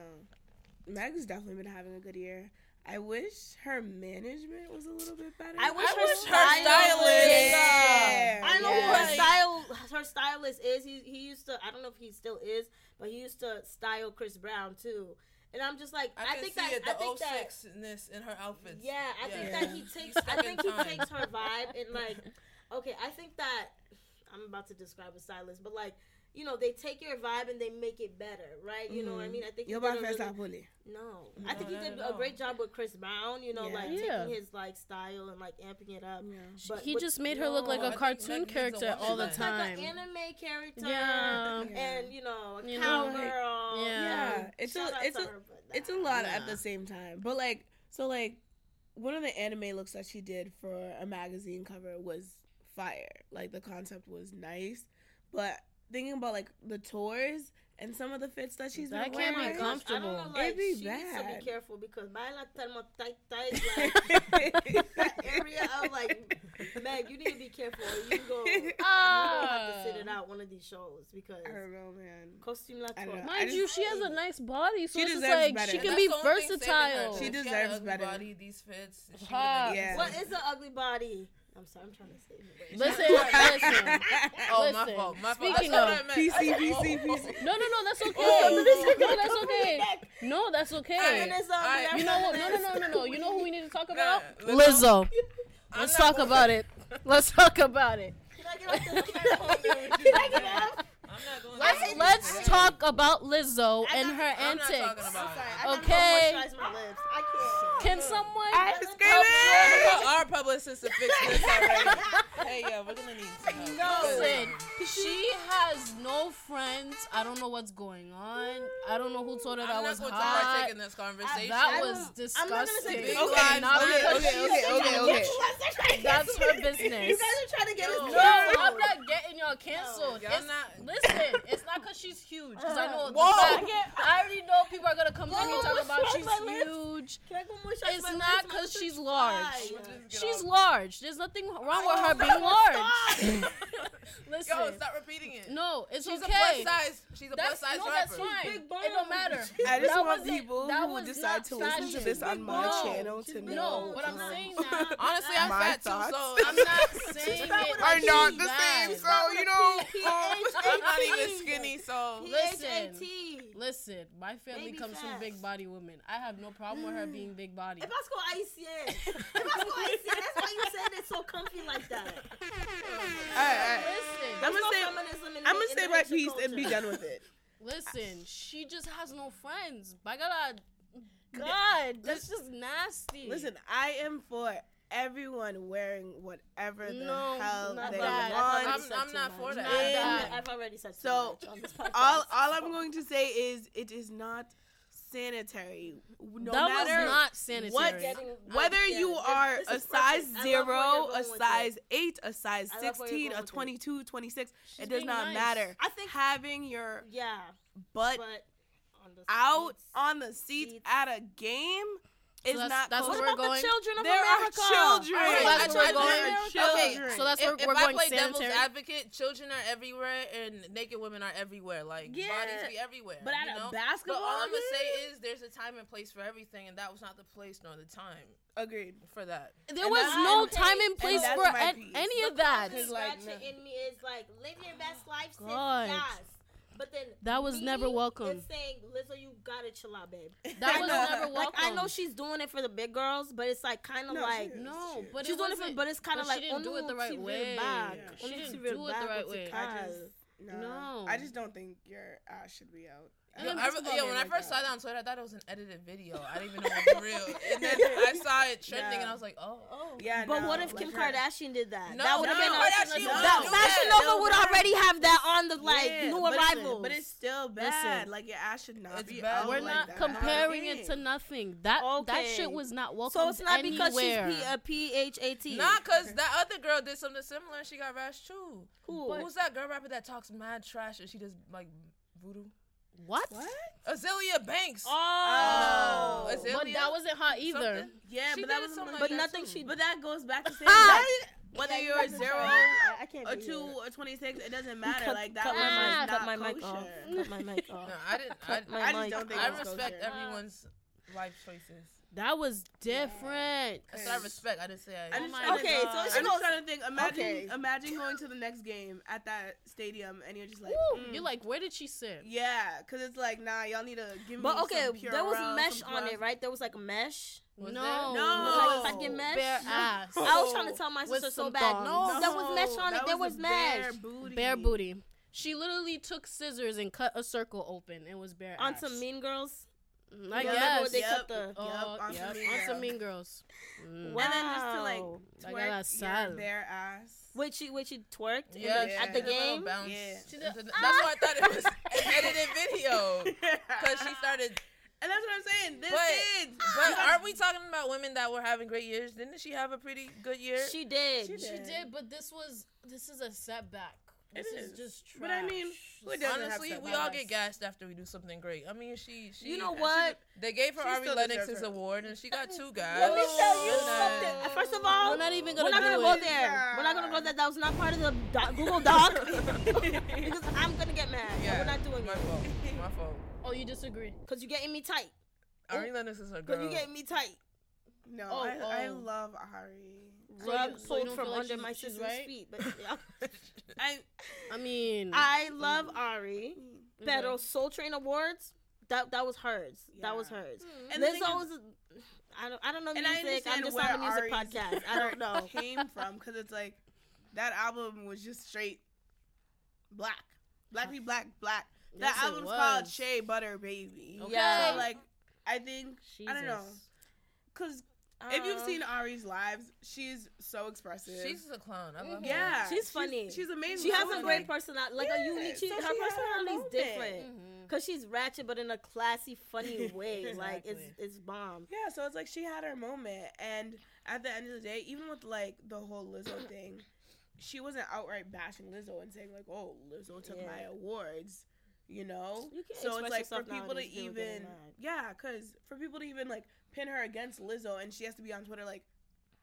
Meg's definitely been having a good year. I wish her management was a little bit better. I wish I her, wish her stylist. Uh, yeah. I know Yeah. who her style her stylist is. He he used to I don't know if he still is, but he used to style Chris Brown too. And I'm just like I, I, think see that it, the I think that 06-ness in her outfits. yeah, I think Yeah. that he takes I think he takes her vibe and like okay, I think that I'm about to describe a stylist, but like you know, they take your vibe and they make it better, right? You know what I mm-hmm. mean? I think he Yo did va a festa really- poli. no, I think he did a no. great job with Chris Brown. You know, Yeah. like Yeah. taking his like style and like amping it up. But he with- just made her look like No, I a think cartoon Meg needs a character all the time. like an anime character. Yeah. and you know, a You know, cowgirl. yeah. Yeah, it's Shout a out it's to a her, but it's a lot Nah. at the same time. But like so like one of the anime looks that she did for a magazine cover was fire. Like the concept was nice, but thinking about like the tours and some of the fits that she's That been can't be wearing, I don't comfortable. know, like, It'd be she needs to bad. be careful because baila termo tight tight like that area. I was like, Meg, you need to be careful. Or you go, you gonna have to sit it ah. out one of these shows because I don't know, man. costume la I don't know. tour. Mind just- you, she has a nice body, so She it's just like better. she can That's be the only thing saving her, versatile. She deserves an ugly better. Body, these fits. She Ha. would've Yeah. What is an ugly body? I'm sorry, I'm trying to save it. Listen, listen. Oh, my Listen, fault. My fault. speaking That's what of- I meant. PC, I said, PC, PC. No, no, no, that's okay. Oh. no, that's okay. No, that's okay. Feminism, I- You know what? No, no, no, no, no. You know who we need to talk Nah, about? Lizzo. Lizzo. Let's talk about it. Let's talk about it. Can I get off Let's let's talk about Lizzo and her I'm not talking antics. about it. I gotta Okay. moisturize my lips. I can't. Can someone? I'm help screaming. Look our publicist to fix this already. hey, yeah, we're gonna need some help. Listen, she has no friends. I don't know what's going on. I don't know who told her that I'm not was going to hot. partake in this conversation. That was don't- I'm not gonna say disgusting. Okay, not okay, okay, okay, okay, okay. That's her business. You guys are trying to get us No. I'm not getting y'all canceled. Y'all not- listen, it's not because she's huge. Because I know. the Whoa. fact- I already know people are gonna come to me Whoa, talking about she's wrong with my lips? huge. Can I go moisturize It's not because she's are large. dry. She's large. There's nothing wrong with her being large. Listen. Yo, stop repeating it. No, it's She's okay. a plus size. She's a That's, plus size no, rapper. that's fine. big It don't matter. I just That want people who was decide to listen to this on my No. channel to No, know. what I'm saying now. Honestly, I'm fat thoughts. too, so I'm not saying it. Are not the same, so you know. I'm not even skinny. So Listen, P-H-A-T. listen. My family Baby comes from big body women. I have no problem with her mm. being big body. If I go ICN, if I go ICN, that's why you said it's so comfy like that. Alright, Listen, I'm gonna say no feminism in I'm gonna say the my Haitian piece and be done with it. listen. She just has no friends. By God, God, that's just nasty. Listen, I am for everyone wearing whatever the No, hell not they that. want. I'm, I'm not for Not that. that. I've already said too So much on this podcast. all all I'm going to say is it is not sanitary. No that was matter not sanitary. what Getting- whether I- yeah, you are a size perfect. I love where zero, a size eight, a size I love where you're 16, a with it. 22, 26, it does not nice. matter. I think- having your yeah, butt but on the out seats- on the seats, seats. at a game is that's- not that's cool. what What we're about going- the children of There America? are children. Alright, Okay, that's I- where I- we're going. children. Okay, so that's if, where if we're I going play devil's advocate, children are everywhere and naked women are everywhere. Like Yeah. bodies be everywhere. But at you a know? basketball But all I'm gonna say is there's a time and place for everything, and that was not the place nor the time Agreed. for that. There And was that's- no okay, time and and place that's for an- piece. any of that. confidence like, ratchet in me is like live your best life, sis. God. Yes. But then That was me never welcome. is saying, Lizzo, you gotta chill out, babe. That was know. never Like welcome. I know she's doing it for the big girls, but it's like kind of No, like she. No, but she's it doing it for, wasn't- but it's kind of like she didn't do it the "Oh, right way. back. Yeah. She didn't do it the right way. I just no. No. I just don't think your ass should be out. And Yo, I, yo, when I first that. saw that on Twitter, I thought it was an edited video. I didn't even know it was real. And then I saw it trending, Yeah. and I was like, oh, oh. Yeah, But no, what if Kim her- Kardashian did that? No, that would have no, been Kardashian a, wouldn't that do Fashion that. Nova would already have that on the like Yeah, new but listen, arrivals. but it's still bad. Listen. like your ass should not It's be bad. out. We're like not that. comparing Yeah. it to nothing. That that shit was not welcome. so it's not because anywhere. she's P, a P H A T. Nah, cause that other girl did something similar and she got rashed too. Who? Who's that girl rapper that talks mad trash and she does like voodoo? What? What? Azealia Banks. Oh, No, Azealia. But that wasn't hot either. Something. Yeah, She but that was something like like but that nothing too. she. But that goes back to saying that whether you're a zero, I can't a two, here. or twenty six, it doesn't matter. Cut, like that cut was my mic, not cut my mic off. Cut my mic No, off. I didn't. I, my I, I mic just don't think I respect kosher. everyone's uh, life choices. That was different. I said I respect. I didn't say I. I'm just my trying to- Okay, so I'm just trying to think. Imagine, Okay. imagine going to the next game at that stadium, and you're just like, Woo, mm, You're like, where did she sit? yeah, because it's like, nah, y'all need to give me. But okay, some there was mesh on it, right? There was like a mesh. Was no, there? No. Was Oh. like fucking mesh. bare ass. I was trying to tell my With sister so bad. thongs. No, there was mesh on it. There was a bare mesh booty. Bare booty. She literally took scissors and cut a circle open. It was bare on ass. some Mean Girls. I Remember guess. when they Yep. cut the? Oh, Yep, on yep, some Mean on some Girls. mean girls. Mm. Wow. And then just to like Like twerk a your sal. bare ass. Which she wait, she twerked in Yeah, the- she at the did game. Yeah. She did- That's why I thought it was an edited video because she started. And that's what I'm saying. This But is. but aren't we talking about women that were having great years? Didn't she have a pretty good year? She did. She She did. did, but this was this is a setback. This It is. is. just trash. But I mean, who doesn't have Honestly, we all get gassed after we do something great. I mean, she, she You know what? They gave her She Ari still Lennox's award, and she got two guys. Let me tell you something. First of all, We're not even we're gonna not gonna go it. there. We're not gonna go there. That was not part of the doc, Google Doc because I'm gonna get mad. Yeah, we're not doing my it fault. My fault. Oh, you disagree? because you're getting me tight. Ari oh, Lennox is a Because you're getting me tight. No, Oh, I, I oh. love Ari. So Rug so pulled don't from like under my sister's right? feet. But yeah. I I mean, I love Ari. Mm-hmm. Pero Soul Train Awards. That that was hers. That was hers. Hmm. And Lizzo was. I don't. I don't know and I music. I'm just on the music Ari's podcast. I don't know. came from because it's like that album was just straight black, black be black, black. That it album's called. Shea Butter Baby. Okay. Yeah. So like, I think I don't know Jesus. Because if you've Um, seen Ari's lives, she's so expressive. She's a clown. I love her. yeah, She's funny. She's, amazing. She has So a great like- personality, like a unique. She, so her she personality is different because she's ratchet, but in a classy, funny way. Like it's Exactly. it's bomb. Yeah, so it's like she had her moment, and at the end of the day, even with like the whole Lizzo thing, she wasn't outright bashing Lizzo and saying like, "Oh, Lizzo took my awards." You know, You can't so it's like for people to nowadays, people getting even, yeah, because for people to even like pin her against Lizzo, and she has to be on Twitter like,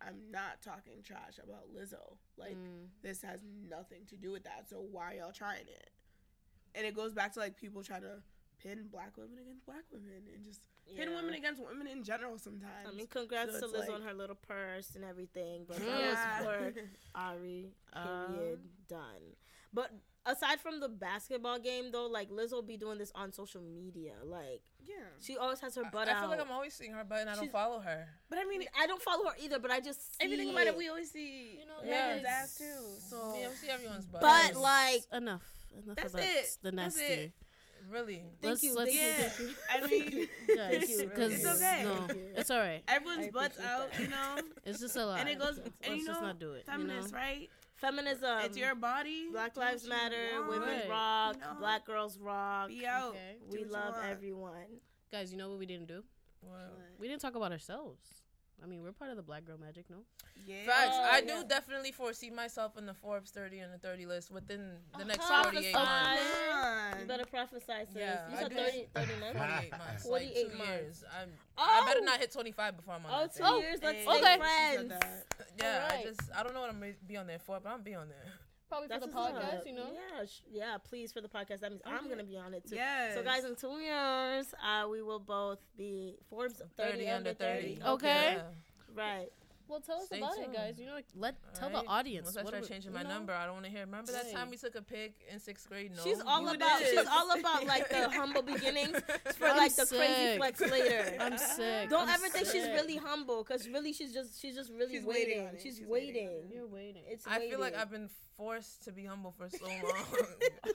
"I'm not talking trash about Lizzo. Like Mm. this has nothing to do with that. So why y'all trying it?" And it goes back to like people trying to pin black women against black women and just pin women against women in general sometimes. I mean, congrats So to it's Liz like- on her little purse and everything, but Yeah. that was for Ari. Period. done. But aside from the basketball game, though, like Liz will be doing this on social media. Like Yeah. she always has her butt out. I out. feel like I'm always seeing her, butt, and I don't follow her. But I mean, I don't follow her either, but I just see everything about it, we always see You know, Yeah. Megan's ass too. So Yeah, we see everyone's butt. But like, enough. Enough That's of that. it. The That's nasty. it. really, thank let's- you, let's- thank yeah, you, thank you. I mean, Guys, you. 'cause- It's okay. No, it's all right. everyone's butts out, that. you know. It's just a lot. And it goes, Let's and you know, just not do it. You know? feminist, right? Feminism. it's your body. Black do Lives Matter, want, women Right. rock, you know? black girls rock. Be out. Okay. We love everyone. Guys, you know what we didn't do? Well, We didn't talk about ourselves. I mean, we're part of the Black Girl Magic, no? Yeah. facts. Oh, I yeah. do definitely foresee myself in the Forbes 30 and the 30 list within the next uh-huh. Prophesy. 48 months. You better prophesy, sis. Yeah, you I said do. 30, 30 months? 48 months. 48 like two months. years. I'm, Oh! I better not hit 25 before I'm on Oh, that thing. years. Let's Hey, stay Okay. friends. Yeah, Alright. I just I don't know what I'm gonna be on there for, but I'm going to be on there. Probably That's for the podcast, up. you know? Yeah, sh- yeah. Please for the podcast. That means I'm gonna be on it too. Yes. So guys, in two years, uh, we will both be Forbes 30, under 30. Okay. Yeah. Right. Well, tell us Stay about it, guys. You know, like, let tell Alright? the audience. Once I what start are changing you my know? number, I don't want to hear. Remember that time we took a pic in sixth grade? No, She's all about. She's all about like the humble beginnings for I'm like the crazy flex later. I'm sick. Don't I'm ever think she's really humble, cause really she's just she's just really She's waiting waiting. She's, She's waiting. waiting You're waiting. It's I feel like. I've been forced to be humble for so long.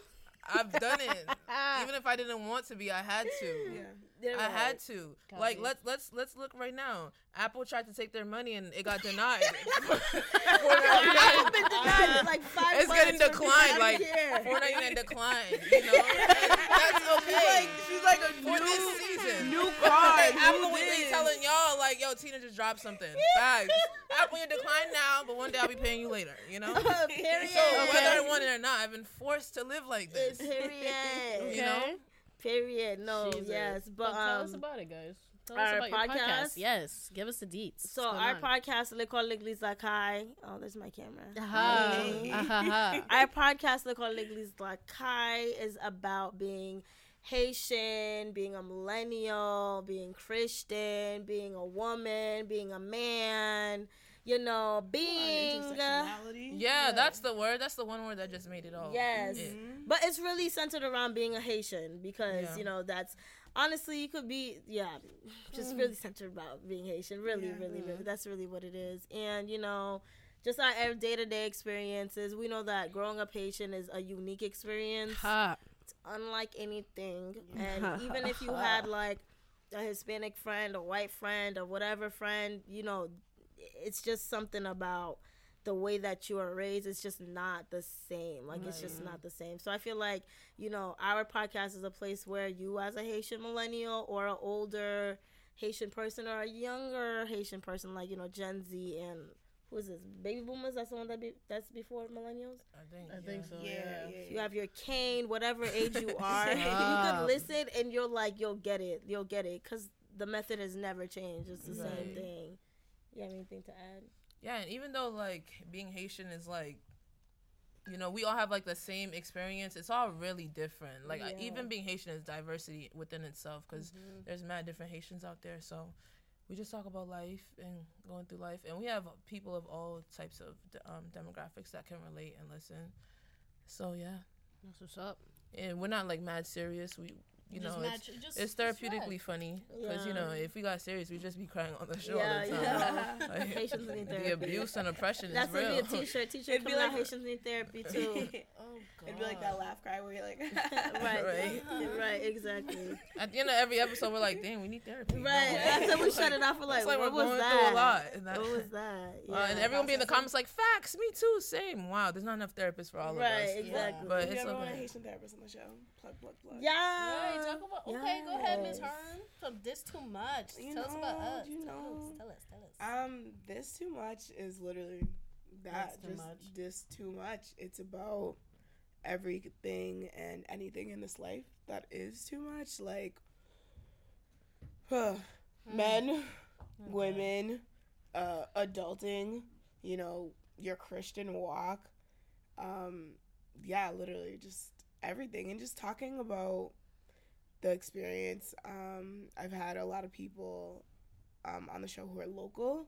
I've done it. Even if I didn't want to be, I had to. Yeah. I had to. Copy. Like let's let's let's look right now. Apple tried to take their money and it got denied. I've been denied for like five it's getting declined. Like four ninety nine declined. You know, that's okay. She's like a for new, this season. new car. Like, Apple new would be telling y'all like, "Yo, Tina just dropped something." Facts. Apple, you decline now, but one day I'll be paying you later. You know. Period. So whether I want it or not, I've been forced to live like this. Period. You know. Period. No. Jesus. Yes. But, But tell us um, about it, guys. Tell our us about your podcast? podcast. Yes, give us the deets. So our podcast, Lekol Legliz Lakay. Oh, there's my camera. Aha. Aha. Our podcast, Le Call L'Eglise La Caille, is about being Haitian, being a millennial, being Christian, being a woman, being a man. You know, being uh, Intersectionality. Yeah, that's the word. That's the one word that just made it all. Yes. Yeah. But it's really centered around being a Haitian because, Yeah. you know, that's honestly, you could be, yeah, just mm. really centered about being Haitian. Really, Yeah. really, really. Mm-hmm. That's really what it is. And, you know, just our day to day experiences, we know that growing up Haitian is a unique experience. Ha. It's unlike anything. And even if you had like a Hispanic friend, a white friend, or whatever friend, you know, it's just something about the way that you are raised. is just not the same. Like it's just not the same. So I feel like you know our podcast is a place where you, as a Haitian millennial or an older Haitian person or a younger Haitian person, like you know Gen Z and who is this? Baby boomers. That's the one that be that's before millennials. I think. I think so. Yeah, Yeah. yeah, You have your cane, whatever age you are. you Stop. could listen and you're like, you'll get it. You'll get it. Because the method has never changed. It's the same thing. You have anything to add? Yeah, and even though like being Haitian is like, you know, we all have like the same experience. It's all really different. Like Yeah. even being Haitian is diversity within itself because Mm-hmm. there's mad different Haitians out there. So we just talk about life and going through life, and we have people of all types of um, demographics that can relate and listen. So yeah, That's what's up. and we're not like mad serious. We. You Just know, match- it's, just- it's therapeutically swag. funny because you know if we got serious, we'd just be crying on the show Yeah, all the time. yeah. Like, Haitians need the abuse and oppression That's is real. gonna be a t-shirt. T-shirt It'd be like- Haitians need therapy too. Oh god. It'd be like that laugh cry where you're like, right, Right. right, exactly. At the end of every episode, we're like, "Damn, we need therapy." Right. That's when we shut it off. We're like, It's like what we're was going that? through a lot. And, that- What was that? Uh, and everyone be in the comments like, "Facts, me too, same." Wow, there's not enough therapists for all Right, of us. Right. Exactly. But if you it's ever want a okay. Haitian therapist on the show, plug, plug, plug. Yeah. Talk about. Okay, go ahead, Miss Yes. Herm. So Dis Tew Much. You tell us about us. you Tell know. us. Tell us. Tell us. Um, Dis Tew Much is literally that too just much. just too much. It's about everything and anything in this life that is too much. Like men, women, uh, adulting. You know, your Christian walk. Um, yeah, literally just everything, and just talking about the experience. Um, I've had a lot of people um, on the show who are local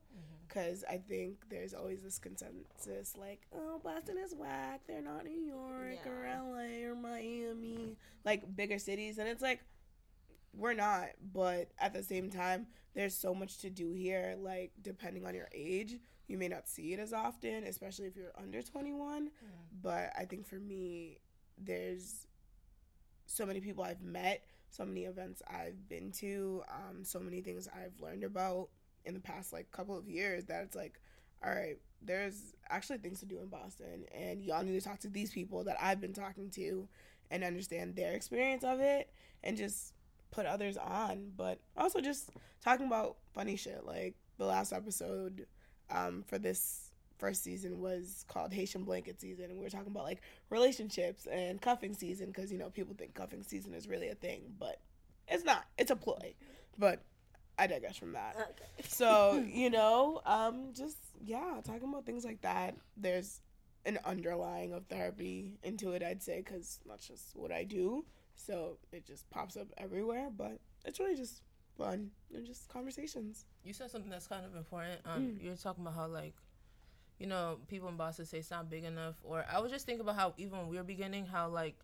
because I think there's always this consensus like, oh, Boston is whack. They're not New York or LA or Miami, like bigger cities. And it's like, we're not. But at the same time, there's so much to do here. Like, depending on your age, you may not see it as often, especially if you're under 21. But I think for me, there's so many people I've met, so many events I've been to, um, so many things I've learned about in the past like couple of years that it's like, all right, there's actually things to do in Boston, and y'all need to talk to these people that I've been talking to and understand their experience of it, and just put others on, but also just talking about funny shit. Like the last episode um, for this first season was called Haitian blanket season, and we were talking about like relationships and cuffing season because you know people think cuffing season is really a thing, but it's not. It's a ploy. But I digress from that. So you know, um, just yeah, talking about things like that. There's an underlying of therapy into it, I'd say, because that's just what I do. So it just pops up everywhere, but it's really just fun and just conversations. You said something that's kind of important. Um, You're talking about how like, you know, people in Boston say it's not big enough. Or I was just thinking about how even when we were beginning, how like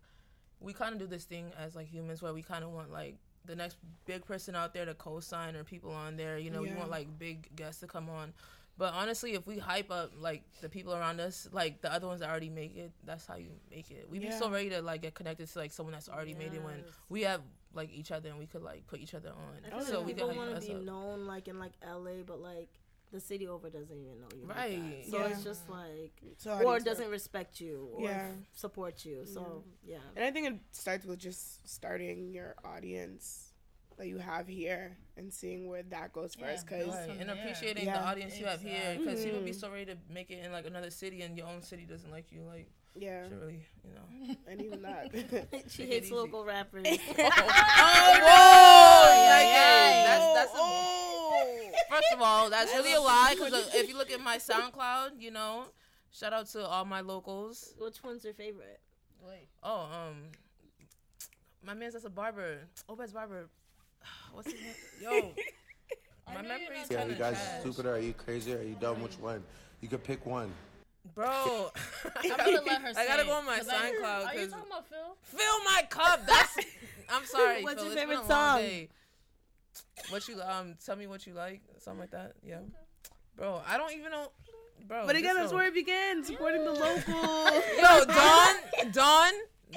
we kind of do this thing as like humans where we kind of want like the next big person out there to co-sign or people on there. You know, we want like big guests to come on. But honestly, if we hype up like the people around us, like the other ones that already make it, that's how you make it. We'd be so ready to like get connected to like someone that's already made it when we have like each other and we could like put each other on. I feel so like we people can want to be up. known like in like LA, but like the city over doesn't even know you. like that. Right. So Yeah. it's just like, So or doesn't respect you, or Yeah. support you. So yeah. And I think it starts with just starting your audience that you have here and seeing where that goes first. Because Right, and appreciating Yeah. the audience you have here because people be Mhm. so ready to make it in like another city and your own city doesn't like you like yeah, should really you know and even that. she hates local rappers. oh whoa like, yeah. that's that's a, first of all that's really a lie because if you look at my SoundCloud you know shout out to all my locals Which one's your favorite? Wait. oh um my man's that's a barber Obed's barber what's his name yo my memory's Yeah, kind you guys trash. stupid or are you crazy or are you dumb? Which one? You could pick one. Bro, I'm gonna let her I say gotta go on my 'cause I- SoundCloud Are you 'cause- talking about Phil? fill my cup. That's. I'm sorry. What's Phil, your it's been favorite a long song? Day. What you um? Tell me what you like. Something like that. Yeah. Bro, I don't even know. Bro. but again, that's where it begins. Supporting the local. Yo, Don. Don.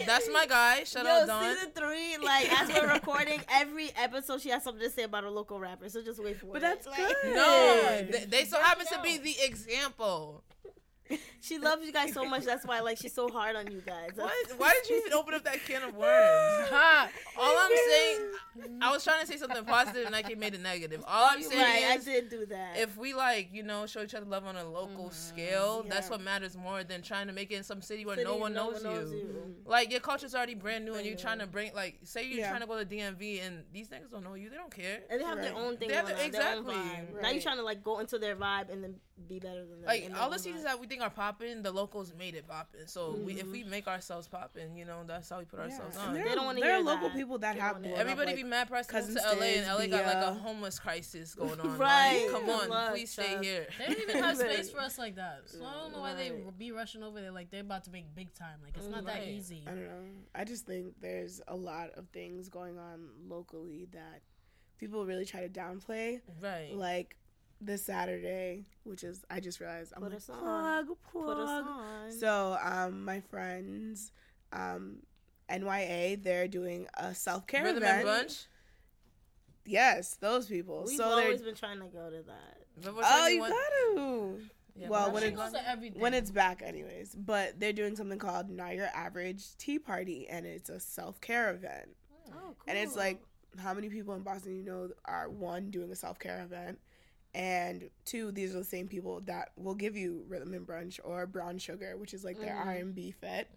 That's my guy. Shout Yo, out Don. season three, like as we're recording, every episode she has something to say about a local rapper. So just wait for But it. that's Like, good. No, they, they so happen to be the example. She loves you guys so much. That's why like she's so hard on you guys. What? Why did you even open up that can of worms? Ha! All I'm saying, I was trying to say something positive and I made it negative. All I'm saying Right, I did do that. if we like, you know, show each other love on a local mm-hmm. scale, that's what matters more than trying to make it in some city where City, no one knows, you. Mm-hmm. Like your culture's already brand new, and you're trying to bring like, say you're Yeah. trying to go to DMV, and these niggas don't know you. They don't care. And they have their own thing They have going their- on, their own exactly. vibe. Now you're trying to like go into their vibe and then be better than them. Like all the seasons vibe. that we think are popping, the locals made it popping. So we, if we mm-hmm. make ourselves popping, you know, that's how we put ourselves And on. there, They don't wanna there are hear local that. people that They have don't blown wanna up, Everybody like, be mad pressed to move to LA, and Stiz, LA got like a homeless crisis going on. Right. Like, come on, luck, please stay child. here. They don't even have space for us like that. So I don't know why they be rushing over there like they're about to make big time. Like it's not that easy. I don't know. I just think there's a lot of things going on locally that people really try to downplay. Right. Like this Saturday, which is I just realized I'm Put like us on. plug, Put us plug. on. So um, my friends, um, NYA, they're doing a self care Rhythm event. and brunch. Yes, those people. We've so they're always been trying to go to that. But which oh, one you got to. Yeah, well, when She it's goes to everything. when it's back, anyways. But they're doing something called Not Your Average Tea Party, and it's a self care event. Oh, cool. And it's like, how many people in Boston you know are one doing a self care event, And two, these are the same people that will give you rhythm and brunch or brown sugar, which is like their Mhm. R and B fit,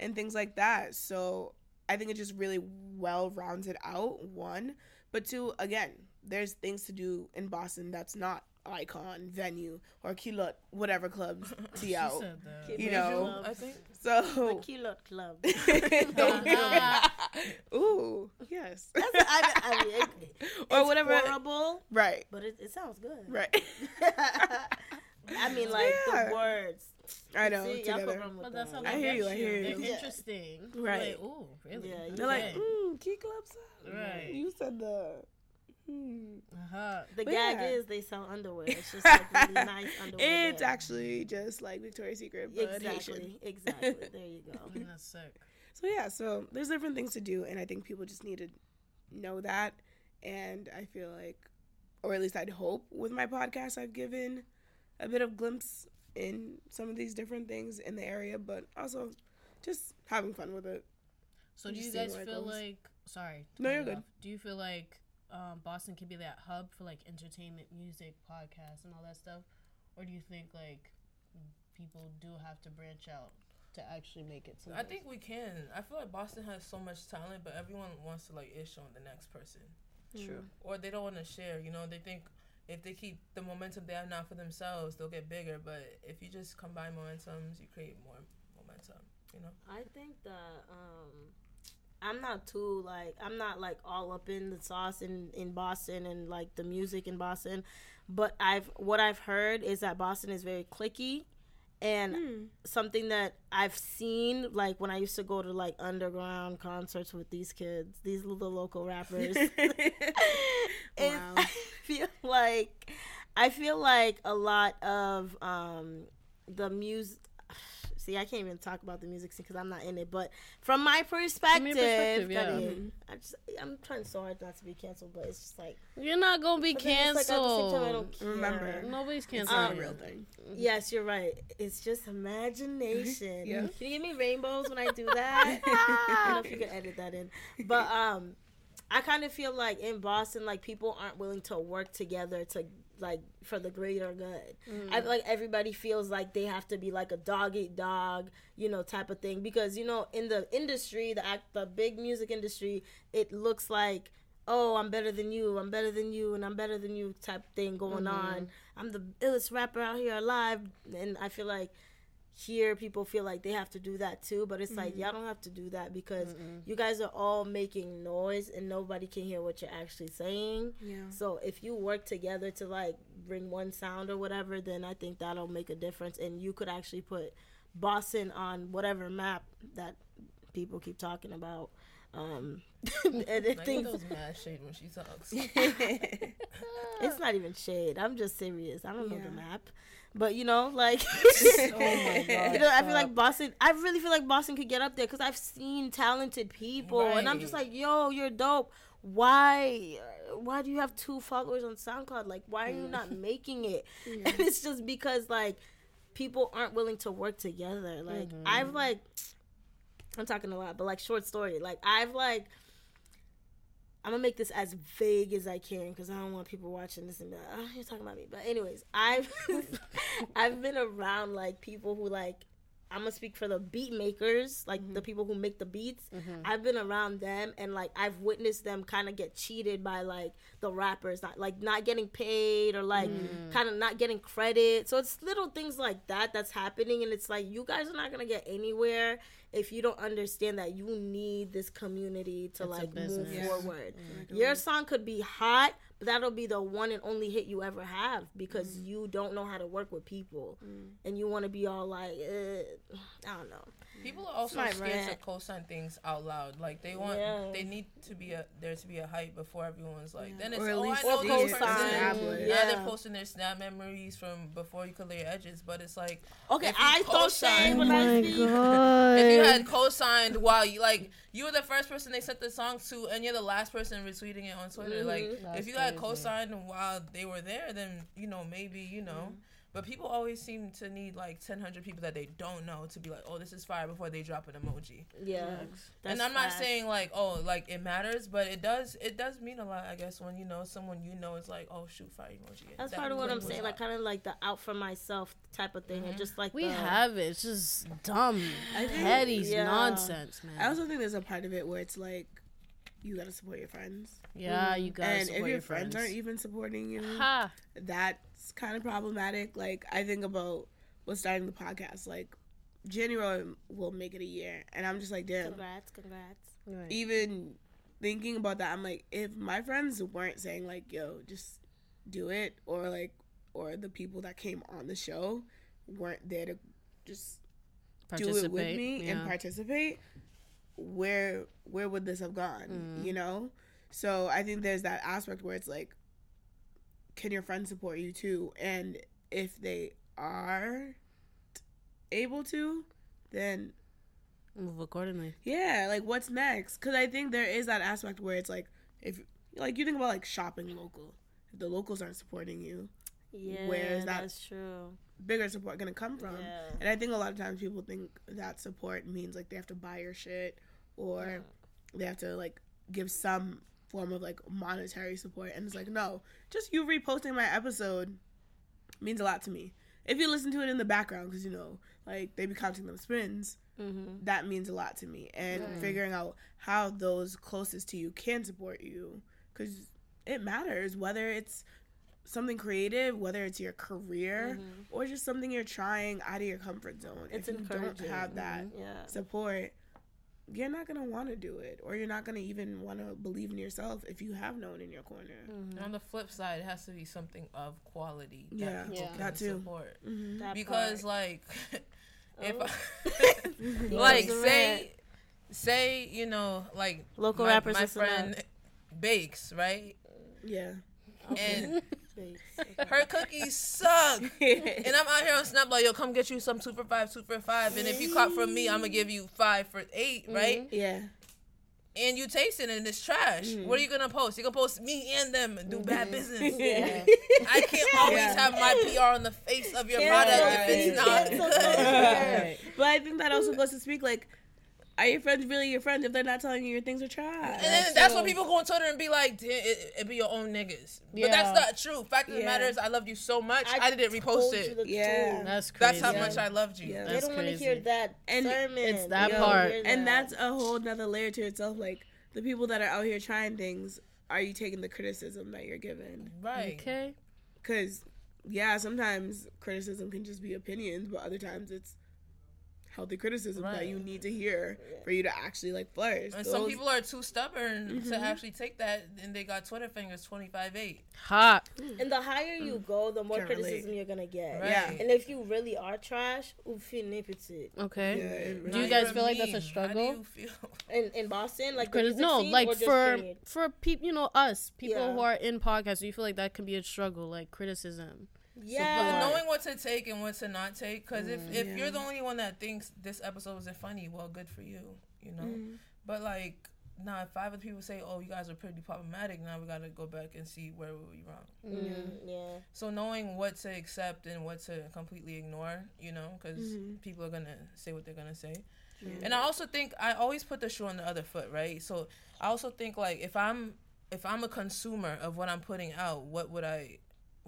and things like that. So I think it just really well rounds it out. One, but two, again, there's things to do in Boston that's not icon venue or kilot whatever clubs to out you know. I think so The Kilot Club. ooh yes That's, I, I mean, it, or it's whatever horrible, right but it, it sounds good. right I mean, like Yeah. the words. I know See, y'all together. could run with But that's how that. I hear get you, I hear They're you. Yeah. interesting. Right. Like, ooh, really? Yeah, they're like mm, key club sound. Right. you said the. Uh-huh. The But gag yeah. is they sell underwear. It's just like really nice underwear. it's there. actually just like Victoria's Secret but Haitian. exactly, exactly. There you go. I mean, that's sick. So yeah, so there's different things to do, and I think people just need to know that. And I feel like, or at least I'd hope, with my podcast, I've given a bit of glimpse in some of these different things in the area, but also just having fun with it. So do you Just seeing guys feel like? Sorry. No, you're good. off. Do you feel like um, Boston can be that hub for like entertainment, music, podcasts, and all that stuff, or do you think like people do have to branch out to actually make it? To I think we can. I feel like Boston has so much talent, but everyone wants to like ish on the next person. True. Or they don't want to share. You know, they think if they keep the momentum they have now for themselves, they'll get bigger. But if you just combine momentums, you create more momentum. You know. I think that um, I'm not too like I'm not like all up in the sauce in in Boston and like the music in Boston, but I've what I've heard is that Boston is very clicky. And something that I've seen, like when I used to go to like underground concerts with these kids, these little local rappers, Wow. I feel like I feel like a lot of um the music. See, I can't even talk about the music scene because I'm not in it. But from my perspective, perspective, yeah. Kanye, I just I'm trying so hard not to be canceled, but it's just like You're not gonna be but then it's like, at the same time, I don't canceled. care. Remember. Nobody's canceled. not Um, a real thing. Yes, you're right. It's just imagination. Yeah. Can you give me rainbows when I do that? I don't know if you can edit that in. But um I kind of feel like in Boston like people aren't willing to work together to like for the greater good. I feel like everybody feels like they have to be like a dog eat dog, you know, type of thing because you know in the industry, the act the big music industry, it looks like oh, I'm better than you, I'm better than you, and I'm better than you type thing going mm-hmm. on. I'm the illest rapper out here alive. And I feel like here people feel like they have to do that too, but it's like, y'all don't have to do that because you guys are all making noise and nobody can hear what you're actually saying. Yeah. So if you work together to like bring one sound or whatever, then I think that'll make a difference. And you could actually put Boston on whatever map that people keep talking about. Um, and I Like think those mad shade when she talks. it's not even shade. I'm just serious. I don't know the map, but you know, like, Oh my god. you know, I feel like Boston. I really feel like Boston could get up there because I've seen talented people, and I'm just like, yo, you're dope. Why? Why do you have two followers on SoundCloud? Like, why are you mm. not making it? And it's just because like people aren't willing to work together. Like, I've mm-hmm. like, I'm talking a lot, but like, short story. Like, I've like. I'm gonna make this as vague as I can because I don't want people watching this and be like, oh, you're talking about me. But anyways, I've I've been around like people who like I'm gonna speak for the beat makers, like the mm-hmm. people who make the beats. Mm-hmm. I've been around them and like I've witnessed them kind of get cheated by like the rappers, not like not getting paid or like mm. kind of not getting credit. So it's little things like that that's happening, and it's like you guys are not gonna get anywhere if you don't understand that you need this community to It's like move business. forward. Your song could be hot, but that'll be the one and only hit you ever have because you don't know how to work with people, and you want to be all like, uh, I don't know. People are also my scared to rant. co-sign things out loud. Like they want, Yeah. they need to be a there to be a hype before everyone's like. Then it's Or at oh, least I know Or this co-sign. person. Yeah, Yeah. they're posting their snap memories from before you could lay your edges. But it's like Okay, I throw co-sign- shade oh when I speak. If you had co-signed while you like you were the first person they sent the song to, and you're the last person retweeting it on Twitter. Like mm-hmm. That's if you had crazy. co-signed while they were there, then you know maybe you know. Mm-hmm. But people always seem to need like 1,000 people that they don't know to be like, oh, this is fire before they drop an emoji. Yeah. and I'm not facts. saying like, oh, like it matters, but it does. It does mean a lot, I guess, when you know someone you know is like, oh, shoot, fire emoji. That's That part of what I'm saying, hot. like kind of like the out for myself type of thing, and mm-hmm. just like We the, have it. It's just dumb, I petty Yeah. nonsense, man. I also think there's a part of it where it's like you gotta support your friends. yeah, you guys and support if your your friends, friends. aren't even supporting you, ha. That's kind of problematic. Like I think about was starting the podcast. Like January will make it a year, and I'm just like, damn. Congrats, congrats. Right. Even thinking about that, I'm like, if my friends weren't saying like, yo, just do it, or like, or the people that came on the show weren't there to just do it with me yeah. and participate where where would this have gone Mm. you know so i think there's that aspect where it's like can your friends support you too and if they are able to then Move accordingly. yeah like what's next because i think there is that aspect where it's like if like you think about like shopping local if the locals aren't supporting you Yeah, Where is that- that's true. bigger support going to come from Yeah. and I think a lot of times people think that support means like they have to buy your shit or they have to like give some form of like monetary support. And it's like, no, just you reposting my episode means a lot to me. If you listen to it in the background, because you know, like they be counting them spins, mm-hmm. that means a lot to me. And figuring out how those closest to you can support you, because it matters whether it's something creative, whether it's your career mm-hmm. or just something you're trying out of your comfort zone. It's if you don't have that Yeah. support, you're not gonna want to do it, or you're not gonna even want to believe in yourself if you have no one in your corner. And on the flip side, it has to be something of quality. That Yeah, people Yeah. can that too. Support. Mm-hmm. That because part. like if Oh. I, like say say you know like Local my, rappers my listen up. friend bakes right Yeah, and Babes. her cookies suck. And i'm out here on snap like yo come get you some two for five two for five. And if you caught from me i'm gonna give you five for 8 right? Yeah, and you taste it and it's trash. Mm-hmm. what are you gonna post? You're gonna post me and them and do bad business. I can't always have my pr on the face of your product if it's not good. but I think that also goes to speak like, are your friends really your friends if they're not telling you your things are trash? And then that's when people go on Twitter and be like, "Damn, it, it be your own niggas. But that's not true. Fact of the matter is, I loved you so much, I, didn't repost it. Yeah. truth. That's crazy. That's how much I loved you. Yeah. They That's don't want to hear that And sermon. it's that They part. hear and that's a whole nother layer to itself. Like the people that are out here trying things, are you taking the criticism that you're given? Right. Okay. Because yeah, sometimes criticism can just be opinions, but other times it's healthy criticism that you need to hear for you to actually like flourish. And some people are too stubborn Mm-hmm. to actually take that, and they got Twitter fingers 25 8. Hot. And the higher you go, the more Can't relate. criticism you're gonna get. Right. Yeah. And if you really are trash, oofy Okay. Yeah, it Okay. Do you guys feel like that's a struggle? How do you feel? In in Boston, like the Because music no, scene, like or for period? for people, you know, us people Yeah. who are in podcasts, do you feel like that can be a struggle, like criticism? Yeah, But knowing what to take and what to not take, because if, if Yeah. you're the only one that thinks this episode wasn't funny, well, good for you, you know. Mm-hmm. But like, now, if five other people say, "Oh, you guys are pretty problematic," now we gotta go back and see where we were we wrong. Mm, yeah. So knowing what to accept and what to completely ignore, you know, because Mm-hmm. people are gonna say what they're gonna say. And I also think I always put the shoe on the other foot, right? So I also think like if I'm if I'm a consumer of what I'm putting out, what would I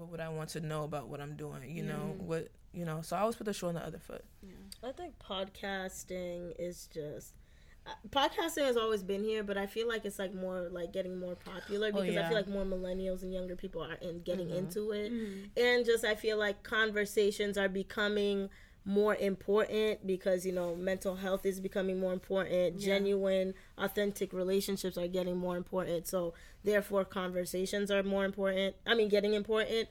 what would I want to know about what I'm doing? You know mm. what you know. So I always put the shoe on the other foot. I think podcasting is just uh, podcasting has always been here, but I feel like it's like more like getting more popular oh, because I yeah. feel like more millennials and younger people are in getting mm-hmm. into it, mm-hmm. and just I feel like conversations are becoming more important because you know mental health is becoming more important genuine authentic relationships are getting more important so therefore conversations are more important i mean getting important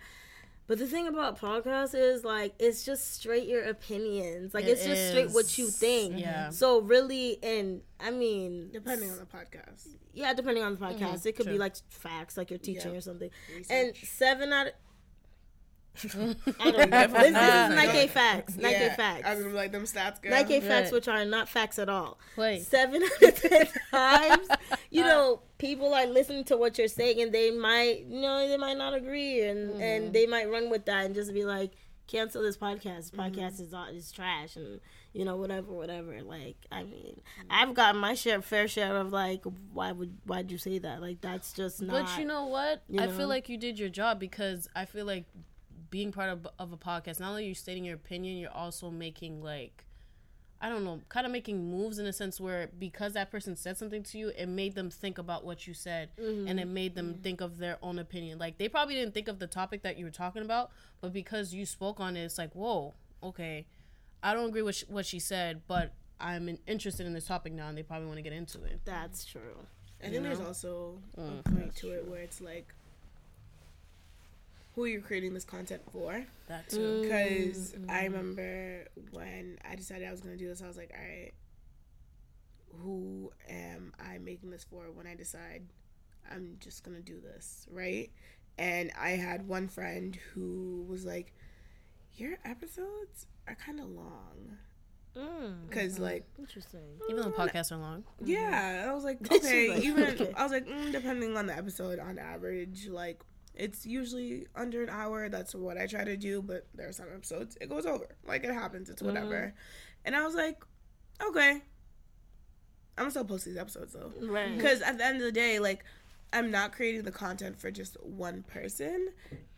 but the thing about podcasts is like it's just straight your opinions. Like It it's just straight what you think. Yeah. So really, and I mean, depending on the podcast. yeah, depending on the podcast, mm-hmm. it could be like facts, like you're teaching Yeah. or something. And seven out of I don't know. this, this is Nike facts. Nike yeah, facts. I was like them stats go. Nike facts, Right. which are not facts at all. Wait. Seven out of ten times, you know, people are listening to what you're saying, and they might, you know, they might not agree, and Mm-hmm. and they might run with that and just be like, cancel this podcast. This podcast is all is trash and you know whatever, whatever. Like I mean, I've gotten my share, fair share of like, why would why'd you say that? Like that's just not. But you know what? you I feel like you did your job because I feel like being part of, of a podcast, not only are you're stating your opinion, you're also making like I don't know, kind of making moves in a sense where because that person said something to you, it made them think about what you said mm-hmm. and it made them think of their own opinion. Like they probably didn't think of the topic that you were talking about, but because you spoke on it, it's like, whoa, okay, I don't agree with sh- what she said, but I'm in- interested in this topic now, and they probably want to get into it. that's true. I think there's also a mm, point to it where it's like who you're creating this content for. That too. Mm. Because I remember when I decided I was going to do this, I was like, all right, who am I making this for when I decide I'm just going to do this, right? And I had one friend who was like, your episodes are kind of long. Mm. Because, mm-hmm. like, Interesting. Even though mm. podcasts are long. yeah, mm-hmm. I was like, okay, like, even okay. I was like, mm, depending on the episode, on average, like it's usually under an hour. That's what I try to do, but there are some episodes it goes over. Like it happens, it's whatever. Mm-hmm. And I was like, okay, I'm gonna still post these episodes though, Right. because at the end of the day, like I'm not creating the content for just one person,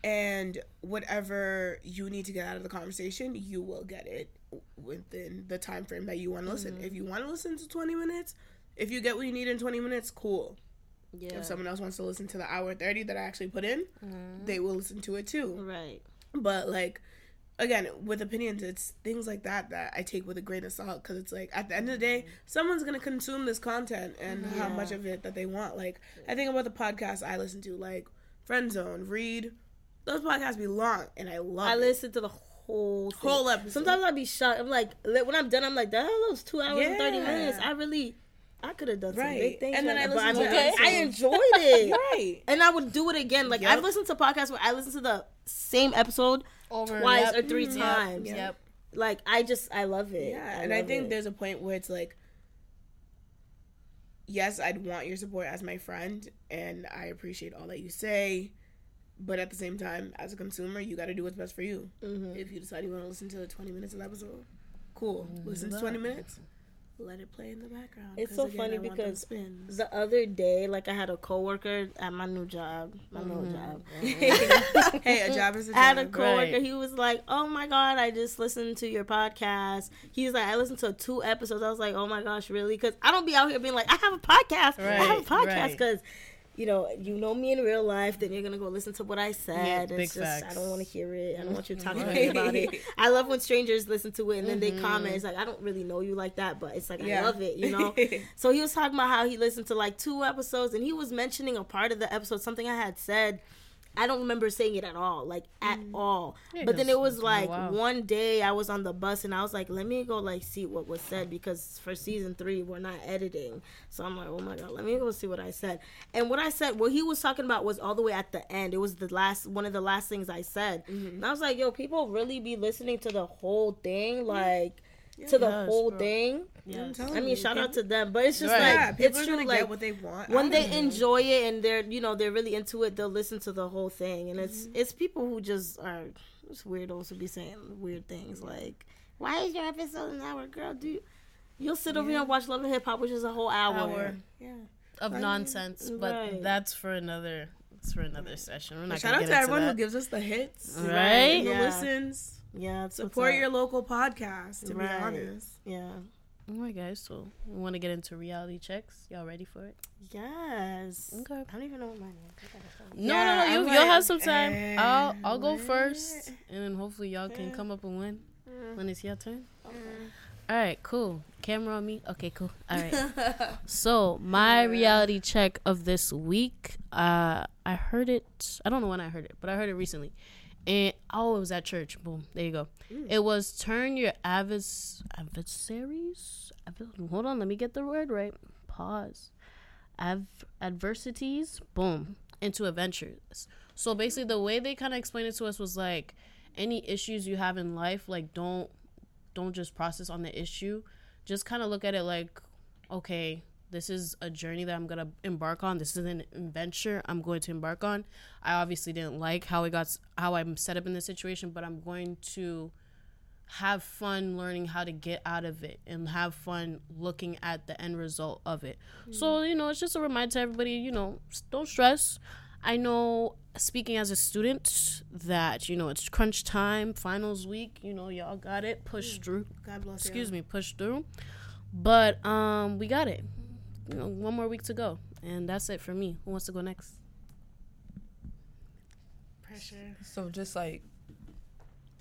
and whatever you need to get out of the conversation, you will get it within the time frame that you want to listen. Mm-hmm. If you want to listen to 20 minutes, if you get what you need in 20 minutes, cool. Yeah. If someone else wants to listen to the hour 30 that I actually put in, mm-hmm. they will listen to it too. Right. But like again, with opinions, it's things like that that I take with a grain of salt because it's like at the end of the day, mm-hmm. someone's gonna consume this content and mm-hmm. how much of it that they want. Like I think about the podcasts I listen to, like Friend Zone, Read. Those podcasts be long, and I love. I it. listen to the whole thing. Whole episode. Sometimes I'd be shocked. I'm like, when I'm done, I'm like, that was two hours and thirty minutes. I really, I could have done some Right. big things. And then I I'm to episodes. I enjoyed it. right. And I would do it again. Like Yep. I've listened to podcasts where I listen to the same episode Over twice yep. or three Yep, times. Yep. Like I just, I love it. Yeah, and I think it. there's a point where it's like, yes, I'd want your support as my friend, and I appreciate all that you say. But at the same time, as a consumer, you got to do what's best for you. Mm-hmm. If you decide you want to listen to 20 minutes of the episode, cool. Listen to 20 minutes. Let it play in the background. It's so again, funny because the other day, like I had a coworker at my new job, my new Mm-hmm. job. hey, a job is a I had a coworker. Right. He was like, "Oh my god, I just listened to your podcast." He's like, "I listened to two episodes." I was like, "Oh my gosh, really?" Because I don't be out here being like, "I have a podcast. I have a Right, podcast." right. You know, you know me in real life. Then you're gonna go listen to what I said. big it's just I don't want to hear it. I don't want you talking Right. about it. I love when strangers listen to it and then they mm-hmm. comment. It's like I don't really know you like that, but it's like I love it. You know. so he was talking about how he listened to like two episodes, and he was mentioning a part of the episode something I had said. I don't remember saying it at all, like at all. but then it was like wow. one day I was on the bus and I was like, let me go like see what was said because for season three we're not editing. So I'm like, oh my god, let me go see what I said. And what I said, what he was talking about was all the way at the end. It was the last one of the last things I said. And I was like, yo, people really be listening to the whole thing, like to the Yes, whole bro. thing. I'm I mean, you, shout people- out to them, but it's just Right. Yeah, like people it's are true. Like get what they want. when they of it. enjoy it and they're you know they're really into it, they'll listen to the whole thing. And it's Mm-hmm. it's people who just are just weirdos who be saying weird things like, "Why is your episode an hour, girl? Do you?" You'll sit over here and watch Love and Hip Hop, which is a whole hour. Hour. yeah. of nonsense, but Right. that's for another. It's for another session. We're not Shout out get to into everyone who gives us the hits, Right? and the Yeah. listens. Yeah, it's Support your local podcast. To Right. be honest, Yeah. All right, guys. So we want to get into reality checks. Y'all ready for it? Yes. Okay. I don't even know what mine is. I gotta find it. No, Yeah, no, no. You, like, you'll have some time. eh, I'll I'll go first, and then hopefully y'all can come up and win when it's your turn. All right, cool. Camera on me. Okay, cool. All right. so my reality check of this week, uh, I heard it. I don't know when I heard it, but I heard it recently. And oh, it was at church. Boom. There you go. Mm. It was turn your advers- adversaries. Hold on, let me get the word right. Pause. Av- adversities. Boom. Into adventures. So basically, the way they kind of explained it to us was like, any issues you have in life, like don't don't just process on the issue. Just kind of look at it like, okay, This is a journey that I'm gonna embark on. This is an adventure I'm going to embark on. I obviously didn't like how it got how I'm set up in this situation, but I'm going to have fun learning how to get out of it and have fun looking at the end result of it. So, you know, it's just a reminder to everybody, you know, don't stress. I know speaking as a student that, you know, it's crunch time, finals week, you know, y'all got it, push through. God bless Excuse me, push through. But um we got it. You know, one more week to go. And that's it for me. Who wants to go next? Pressure. So just like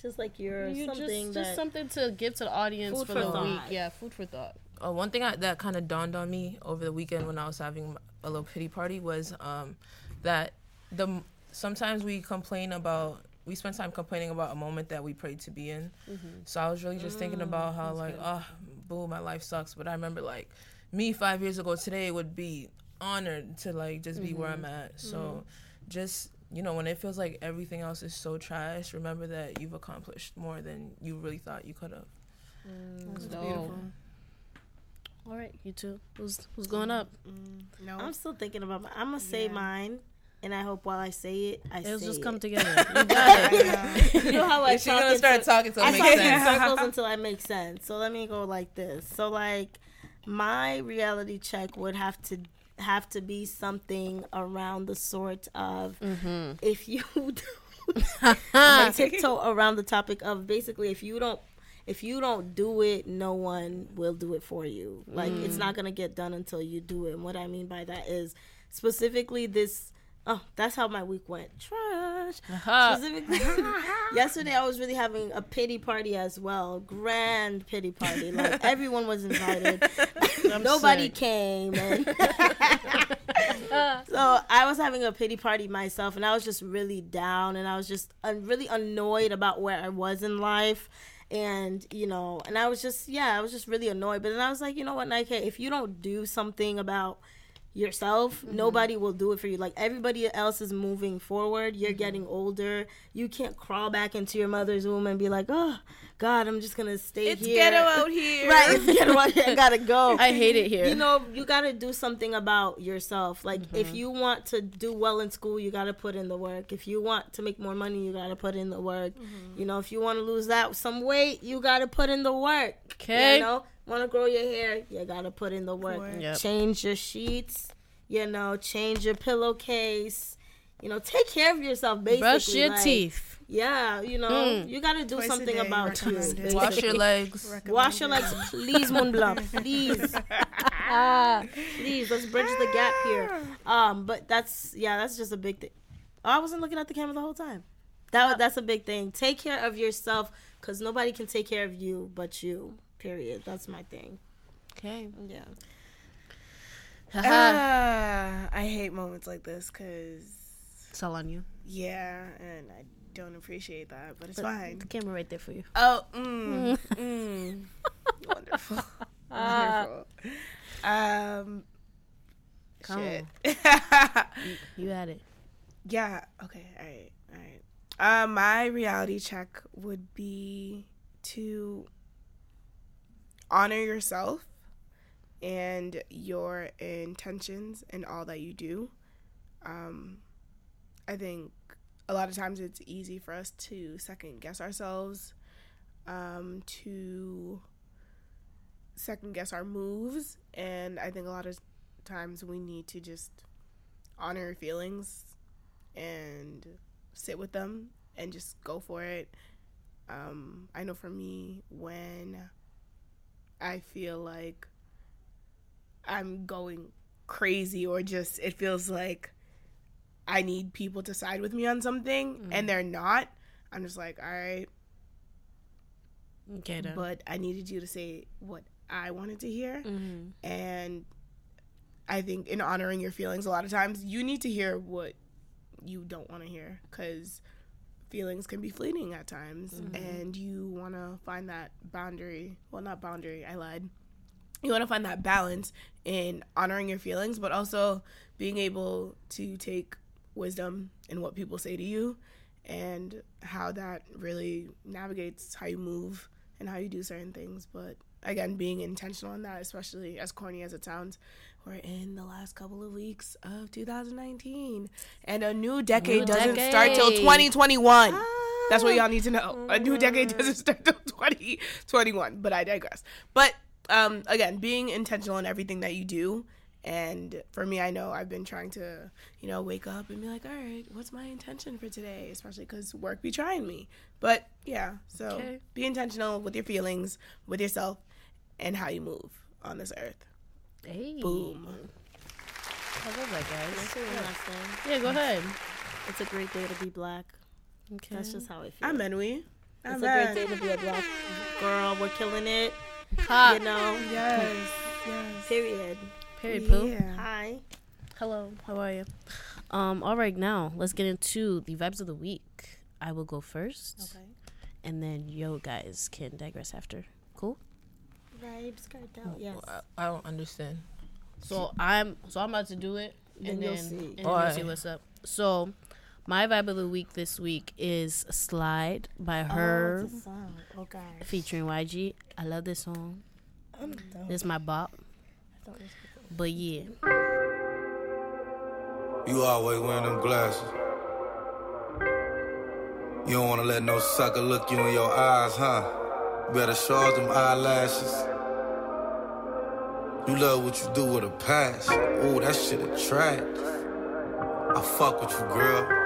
Just like you're You something just, just something to give to the audience Food for, for the thought. week. Yeah, food for thought. uh, one thing I, that kind of dawned on me over the weekend when I was having a little pity party was um, that the sometimes we complain about we spend time complaining about a moment that we prayed to be in. So I was really just thinking about how like oh boo my life sucks, but I remember like me five years ago today would be honored to like just be where I'm mm-hmm. at. So mm-hmm. just you know when it feels like everything else is so trash, remember that you've accomplished more than you really thought you could have. Mm, That's beautiful. All right, you two. Who's who's going up? Mm, no. I'm still thinking about. My, I'm gonna say mine, and I hope while I say it, I say It'll say just it. come together. You got it. you know how I She's talk gonna start into- talking so it I make talk in sense. circles until I make sense. So let me go like this. So like, my reality check would have to have to be something around the sort of Mm-hmm. if you tiptoe around the topic of basically if you don't if you don't do it, no one will do it for you. Like it's not gonna get done until you do it. And what I mean by that is specifically this. Oh, that's how my week went. Trash. Specifically, yesterday I was really having a pity party as well. Grand pity party. Like everyone was invited. Nobody sick. came. And so I was having a pity party myself, and I was just really down, and I was just uh, really annoyed about where I was in life, and you know, and I was just yeah, I was just really annoyed. But then I was like, you know what, Naïkey, if you don't do something about yourself. Mm-hmm. Nobody will do it for you. Like everybody else is moving forward. You're mm-hmm. getting older. You can't crawl back into your mother's womb and be like oh god i'm just gonna stay It's here ghetto out here. right it's ghetto out here i gotta go I hate it here. you know you gotta do something about yourself like if mm-hmm. you want to do well in school you gotta put in the work if you want to make more money you gotta put in the work mm-hmm. you know if you want to lose that some weight you gotta put in the work Okay. you know want to grow your hair you gotta put in the work Work. Yep. change your sheets you know change your pillowcase you know take care of yourself basically Brush your like, teeth. yeah you know you gotta do Twice something day, about you recommended. Wash your legs. Wash your legs, please, Moon Blanc, please. Ah, please, let's bridge the gap here. Um, but that's yeah, that's just a big thing. Oh, I wasn't looking at the camera the whole time. That that's a big thing. Take care of yourself, cause nobody can take care of you but you. Period. That's my thing. Okay. Yeah. Ah, I hate moments like this because, It's all on you. yeah, and I don't appreciate that, but it's The fine. camera right there for you. Oh, mm, mm. wonderful, wonderful. Um, Come shit. You had it. yeah. Okay. All right. All right. Uh, my reality check would be to honor yourself and your intentions and all that you do. Um, I think a lot of times it's easy for us to second guess ourselves, um, to second guess our moves, and I think a lot of times we need to just honor feelings and sit with them and just go for it. Um, I know for me, when I feel like I'm going crazy or just it feels like I need people to side with me on something and they're not, I'm just like, all right, Okay, then. but I needed you to say what I wanted to hear. Mm-hmm. And I think in honoring your feelings, a lot of times you need to hear what you don't want to hear because feelings can be fleeting at times. And you want to find that boundary. Well, not boundary, I lied. You want to find that balance in honoring your feelings, but also being able to take wisdom and what people say to you and how that really navigates how you move and how you do certain things. But again, being intentional in that, especially as corny as it sounds, we're in the last couple of weeks of 2019, and a new decade New doesn't start till decade. 2021. That's what y'all need to know. A new decade doesn't start till 2021. But I digress. But um, again, being intentional in everything that you do. And for me, I know I've been trying to, you know, wake up and be like, all right, what's my intention for today? Especially because work be trying me. But yeah, so Okay. be intentional with your feelings, with yourself, and how you move on this earth. Hey. Boom. I love that, guys. Say one last thing. Yeah, go ahead. It's a great day to be black. Okay. That's just how I feel. I'm Enwy. I'm it's a great day to be a black girl. We're killing it. Hot. You know. Yes. Yes. Period. Period. Pooh. Yeah. Hi. Hello. How are you? Um. All right. Now let's get into the vibes of the week. I will go first, Okay. and then yo guys can digress after. Cool. Vibes cartel. Yes. I, I don't understand. So I'm so I'm about to do it, Then and you'll then see. and then you'll see what's up. So my vibe of the week this week is "Slide" by H.E.R., Oh, it's a song. Oh gosh. featuring YG. I love this song. I'm done. This is my bop. But yeah, You always wearing them glasses. You don't wanna let no sucker look you in your eyes, huh? Better show them eyelashes. You love what you do with a passion. Ooh, that shit attractive. I fuck with you, girl.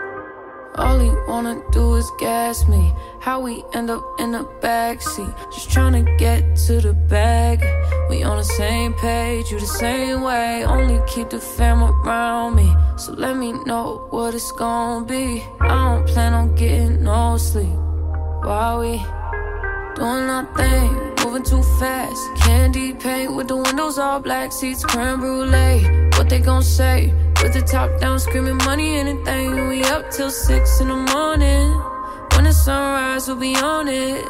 All he wanna do is gas me. How we end up in the backseat. Just tryna get to the bag. We on the same page, you the same way. Only keep the fam around me. So let me know what it's gonna be. I don't plan on getting no sleep. While we doing nothing, moving too fast. Candy paint with the windows all black, seats creme brulee. What they gon' say? With the top down, screaming money, anything. We up till six in the morning. When the sunrise, we'll be on it.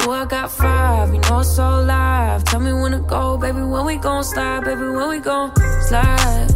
Oh, I got five, you know it's all live. Tell me when to go, baby. When we gon' slide, baby. When we gon' slide.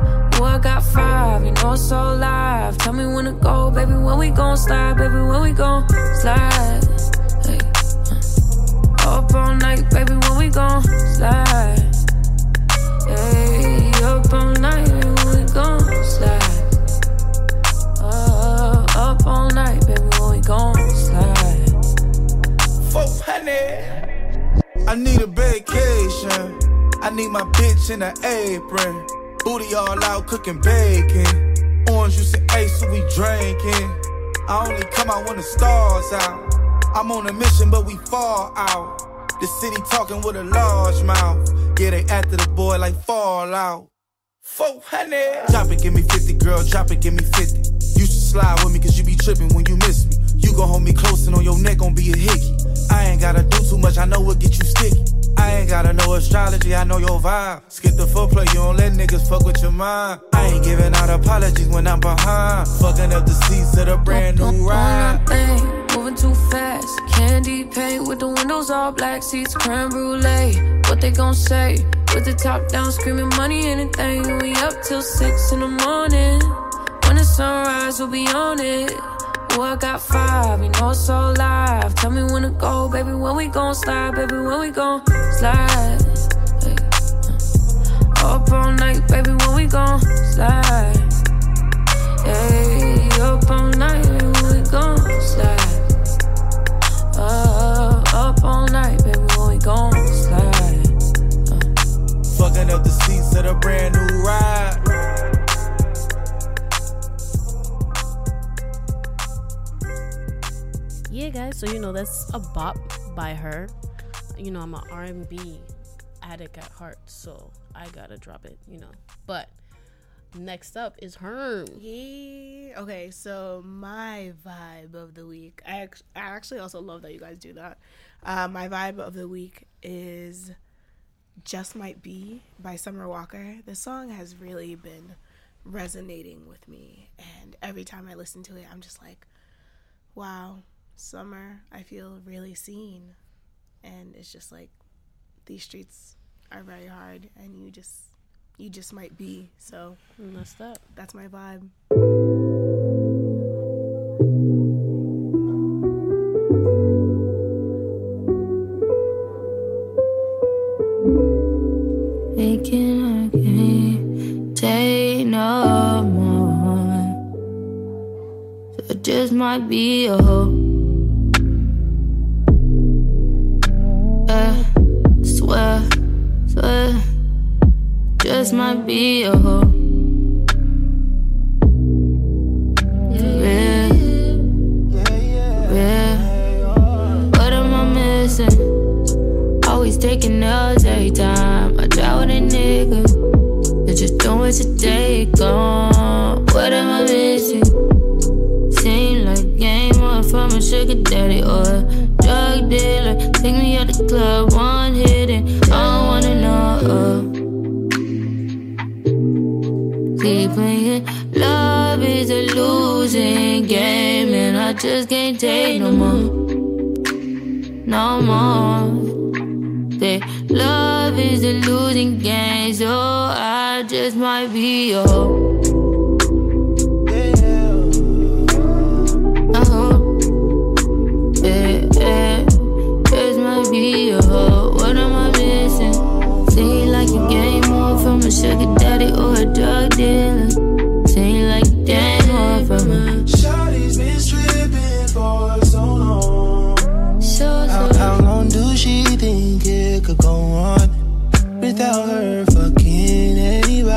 I got five, you know it's all live. Tell me when to go, baby. When we gon' slide, baby. When we gon' slide. Hey, uh. Up all night, baby. When we gon' slide. Hey, up all night, baby. When we gon' slide. Uh, up all night, baby. When we gon' slide. 400. I need a vacation. I need my bitch in an apron. Booty all out cooking bacon. Orange juice and ace, so we drinking. I only come out when the stars out. I'm on a mission, but we fall out. The city talking with a large mouth. Yeah, they after the boy like Fallout. 400. Drop it, give me 50, girl, drop it, give me 50. You should slide with me, cause you be tripping when you miss me. You gon' hold me close and on your neck gon' be a hickey. I ain't gotta do too much, I know what get you sticky. I ain't gotta know astrology, I know your vibe. Skip the footplay, you don't let niggas fuck with your mind. I ain't giving out apologies when I'm behind. Fucking up the seats of the brand new ride. thing, moving too fast. Candy paint with the windows all black, seats creme brulee. What they gon' say? With the top down, screaming money, anything. We up till six in the morning. When the sunrise, we'll be on it. I got five, you know it's all live. Tell me when to go, baby. When we gon' slide, baby. When we gon' slide. Hey, uh. Up all night, baby. When we gon' slide. Hey, up all night, baby. When we gon' slide. Uh, up all night, baby. When we gon' slide. Fucking up the seats of the brand new ride. Yeah, guys. So you know that's a bop by her. You know I'm an R&B addict at heart, so I gotta drop it. You know, but next up is Herm. Yeah. Okay, so my vibe of the week. I, act- I actually also love that you guys do that. Uh, my vibe of the week is Just Might Be by Summer Walker. The song has really been resonating with me. And every time I listen to it, I'm just like, wow, Summer, I feel really seen. And it's just like, these streets are very hard and you just you just might be so messed up. that's my vibe Thinking I can't take no more. Just might be a hoe. Just might be a hoe. Yeah, yeah. What am I missing? Always taking L's every time I try with a nigga. You're just doing take on. What am I missing? Seem like game on from a sugar daddy or a drug dealer. Take me out the club, just can't take no more. No more. Say love is a losing game, so I just might be a without her fucking anybody?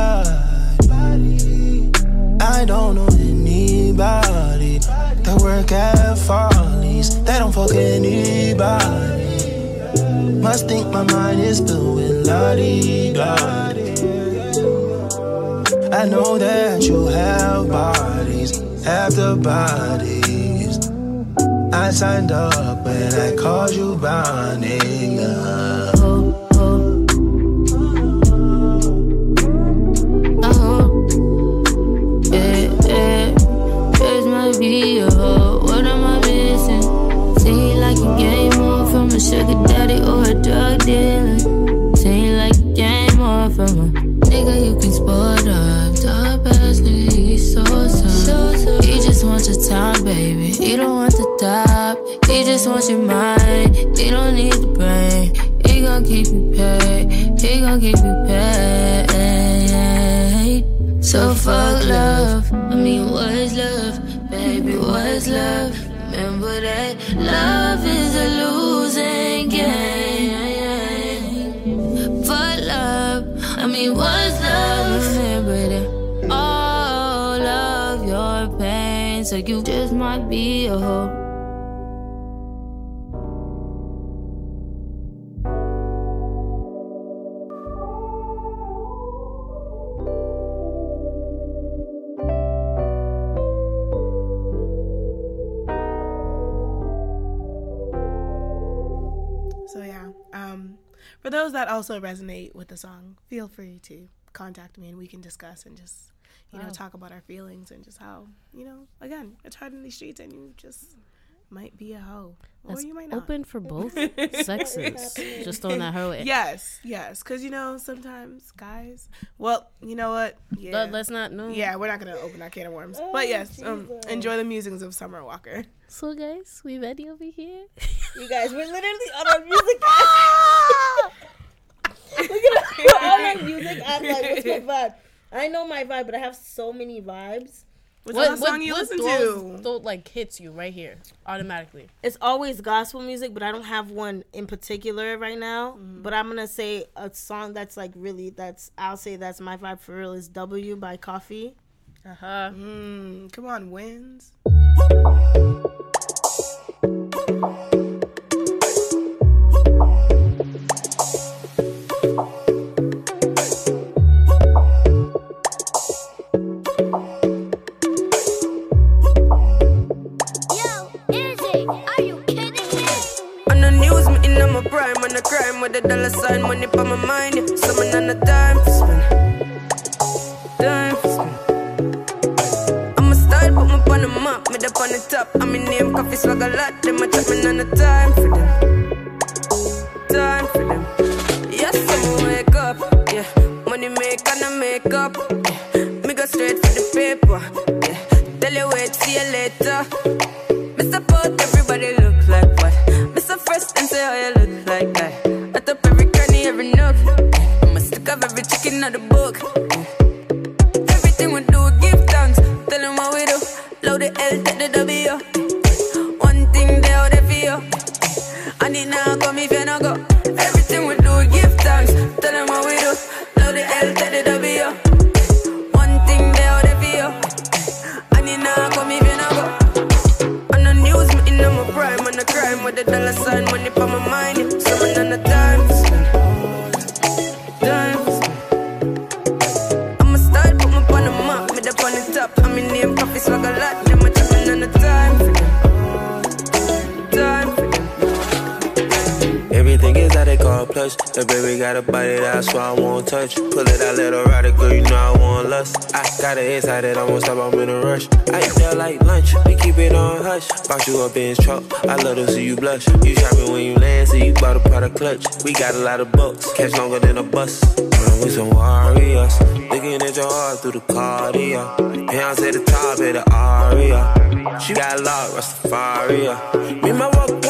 I don't know anybody that work at Follies. They don't fuck anybody. Must think my mind is filled with lottie I know that you have bodies after bodies. I signed up when I called you by name. Just your mind. He don't need the brain. He gon' keep you paid. He gon' keep you paid. So fuck love. I mean, what is love? Baby, what is love? Remember that love is a losing game. Fuck love. I mean, what's love? Remember that all of your pain. So you just might be a hoe. Those that also resonate with the song, feel free to contact me and we can discuss and just you know talk about our feelings and just how you know again it's hard in these streets and you just might be a hoe or That's you might not. open for both sexes. Just throwing that hoe. way. Yes, yes, because you know sometimes guys. Well, you know what? Yeah, Let, let's not know. yeah, we're not gonna open that can of worms. but yes, um, enjoy the musings of Summer Walker. So guys, we ready over here? You guys, we're literally on our music app. Look at us. We're on our music app. Like, what's my vibe? I know my vibe, but I have so many vibes. What's the song you listen throws- to? throw- like hits you right here automatically? It's always gospel music, but I don't have one in particular right now. But I'm gonna say a song that's like really that's I'll say that's my vibe for real is W by Koffee. Uh huh. Mm, come on, wins. My prime on the crime with the dollar sign, money for my mind. Yeah. Summon on the time to spend. Time to spend. I'm a style, put me on the map, me up on the top. I'm in name, Koffee swag a lot. Them a chat me on the time for them. Time for them. Yes, I'm wake up. Yeah, money make and I make up. Yeah. Me go straight for the paper. Yeah, tell you wait, see you later. In his truck, I love to see you blush. You shopping when you land, so you bought a product clutch. We got a lot of bucks, catch longer than a bus. Run with some warriors, looking at your heart through the cardio. Pounds at the top of the aria. She got a locked, Rastafari. Me my walk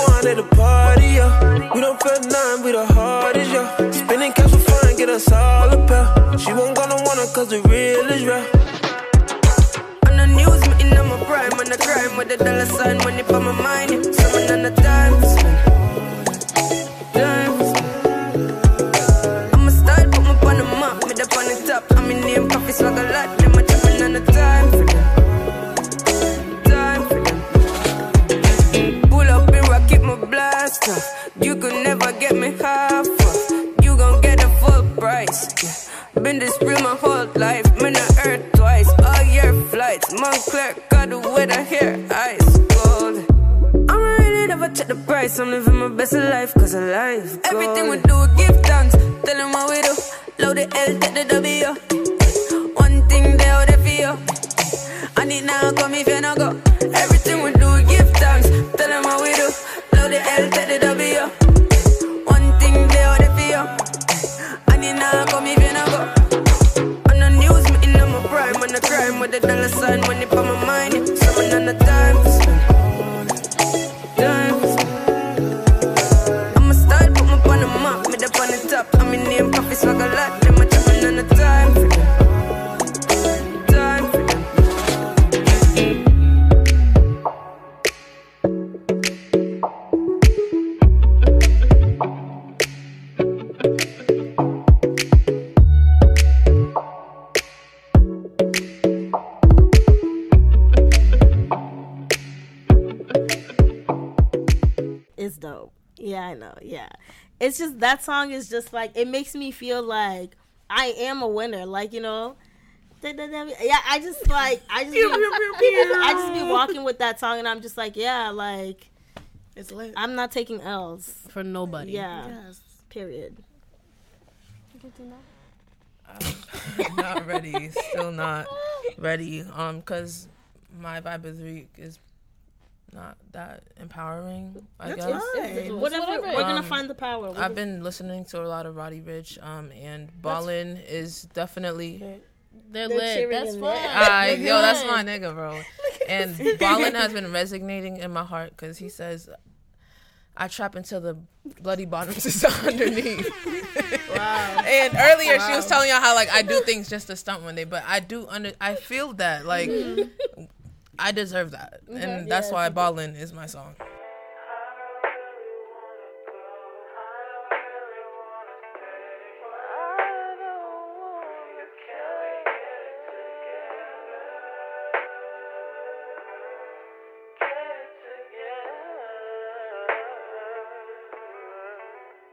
that song is just like it makes me feel like I am a winner. Like, you know. Yeah, I just like I just be, I just be walking with that song and I'm just like, yeah, like it's lit. I'm not taking L's for nobody. Yeah. Yes. Period. not ready. Still not ready. Um, cause my vibe is week is not that empowering. I That's guess. fine. Whatever. We're gonna Um, find the power. We're I've gonna- been listening to a lot of Roddy Ricch, um, and Ballin is definitely. They're, They're lit. That's in fine. there. I, They're yo, that's my nigga, bro. And Ballin has been resonating in my heart because he says, "I trap until the bloody bottoms is underneath." Wow. and earlier she was telling y'all how like I do things just to stunt one day, but I do under I feel that like I deserve that, Okay. and that's Yeah, why Ballin is my song.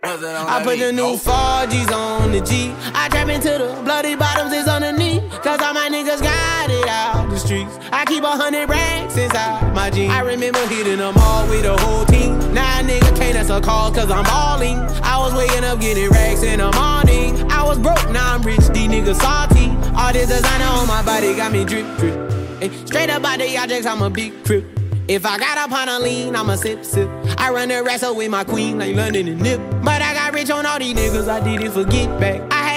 I put the new 4Gs on the G. I trap into the bloody bottoms is underneath. Cause all my niggas got it out the streets. I keep a hundred racks inside my jeans. I remember hitting them all with the whole team. A nigga can't answer call cause I'm balling. I was waking up getting racks in the morning. I was broke, now I'm rich, these niggas salty. All this designer on my body got me drip, drip. Hey, straight up out the objects, I'm a big crip. If I got up on a lean, I'm a sip, sip. I run the wrestle with my queen like London and Nip. But I got rich on all these niggas, I did it for get back. I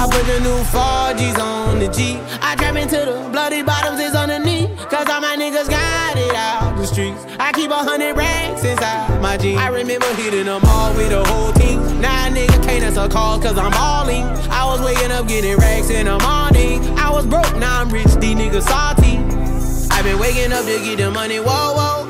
I put the new 4Gs on the G. I trap into the bloody bottoms is underneath. Cause all my niggas got it out the streets. I keep a hundred racks inside my jeans. I remember hitting them all with the whole team. Now a nigga can't answer call cause I'm balling. I was waking up getting racks in the morning. I was broke, now I'm rich, these niggas salty. i been waking up to get the money, whoa, whoa.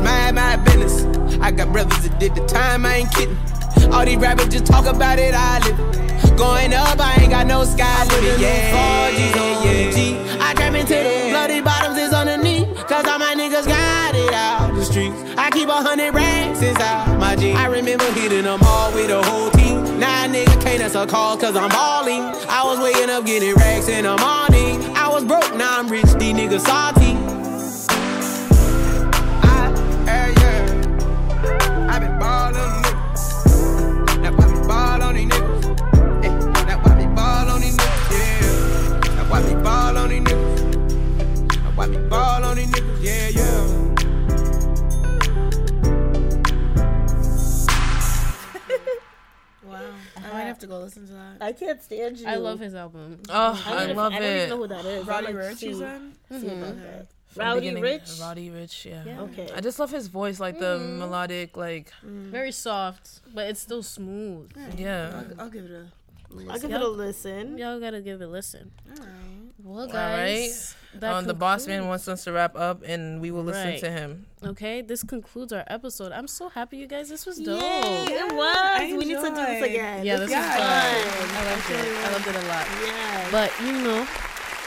Just mind my business. I got brothers that did the time, I ain't kidding. All these rappers just talk about it, I live it. Going up, I ain't got no sky limit. Yeah, 4G's on the G. I trap into the bloody bottoms is underneath. Cause all my niggas got it out the streets. I keep a hundred racks inside my jeans. I remember hitting them all with a whole team. Now nigga can't answer call cause I'm balling. I was waking up getting racks in the morning. I was broke, now I'm rich, these niggas salty. Yeah. That's why we ball on these niggas. That's why we ball on these niggas. Yeah, yeah. Wow. I might have to go listen to that. I can't stand you. I love his album. Oh, I don't love I don't even know who that is. Roddy I'm like, Ricch, you see- said? see Mhm. about that. From Rowdy Rich. Roddy Ricch, yeah. Yeah. Okay. I just love his voice, like the melodic, like Very soft, but it's still smooth. yeah. I'll, I'll give it a. I'll give it a listen. Y'all gotta give it a listen. All right. Well, guys, right. that Um, the boss man wants us to wrap up, and we will listen Right. to him. Okay, this concludes our episode. I'm so happy, you guys. This was dope. Yay, it was. I we need to do this again. Yeah, this is was Yeah, fun. I loved it. I loved it a lot. Yeah. But you know,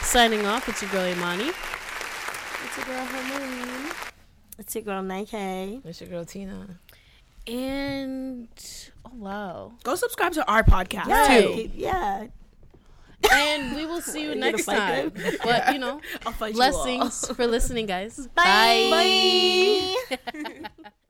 signing off. It's your girl Imani. It's your girl Harmony. It's your girl Naïkey. It's your girl Tina. And oh wow. Go subscribe to our podcast Yeah. too. Yeah. And we will see you You next time. them? But you know, I'll fight you all. blessings for listening, guys. Bye. Bye.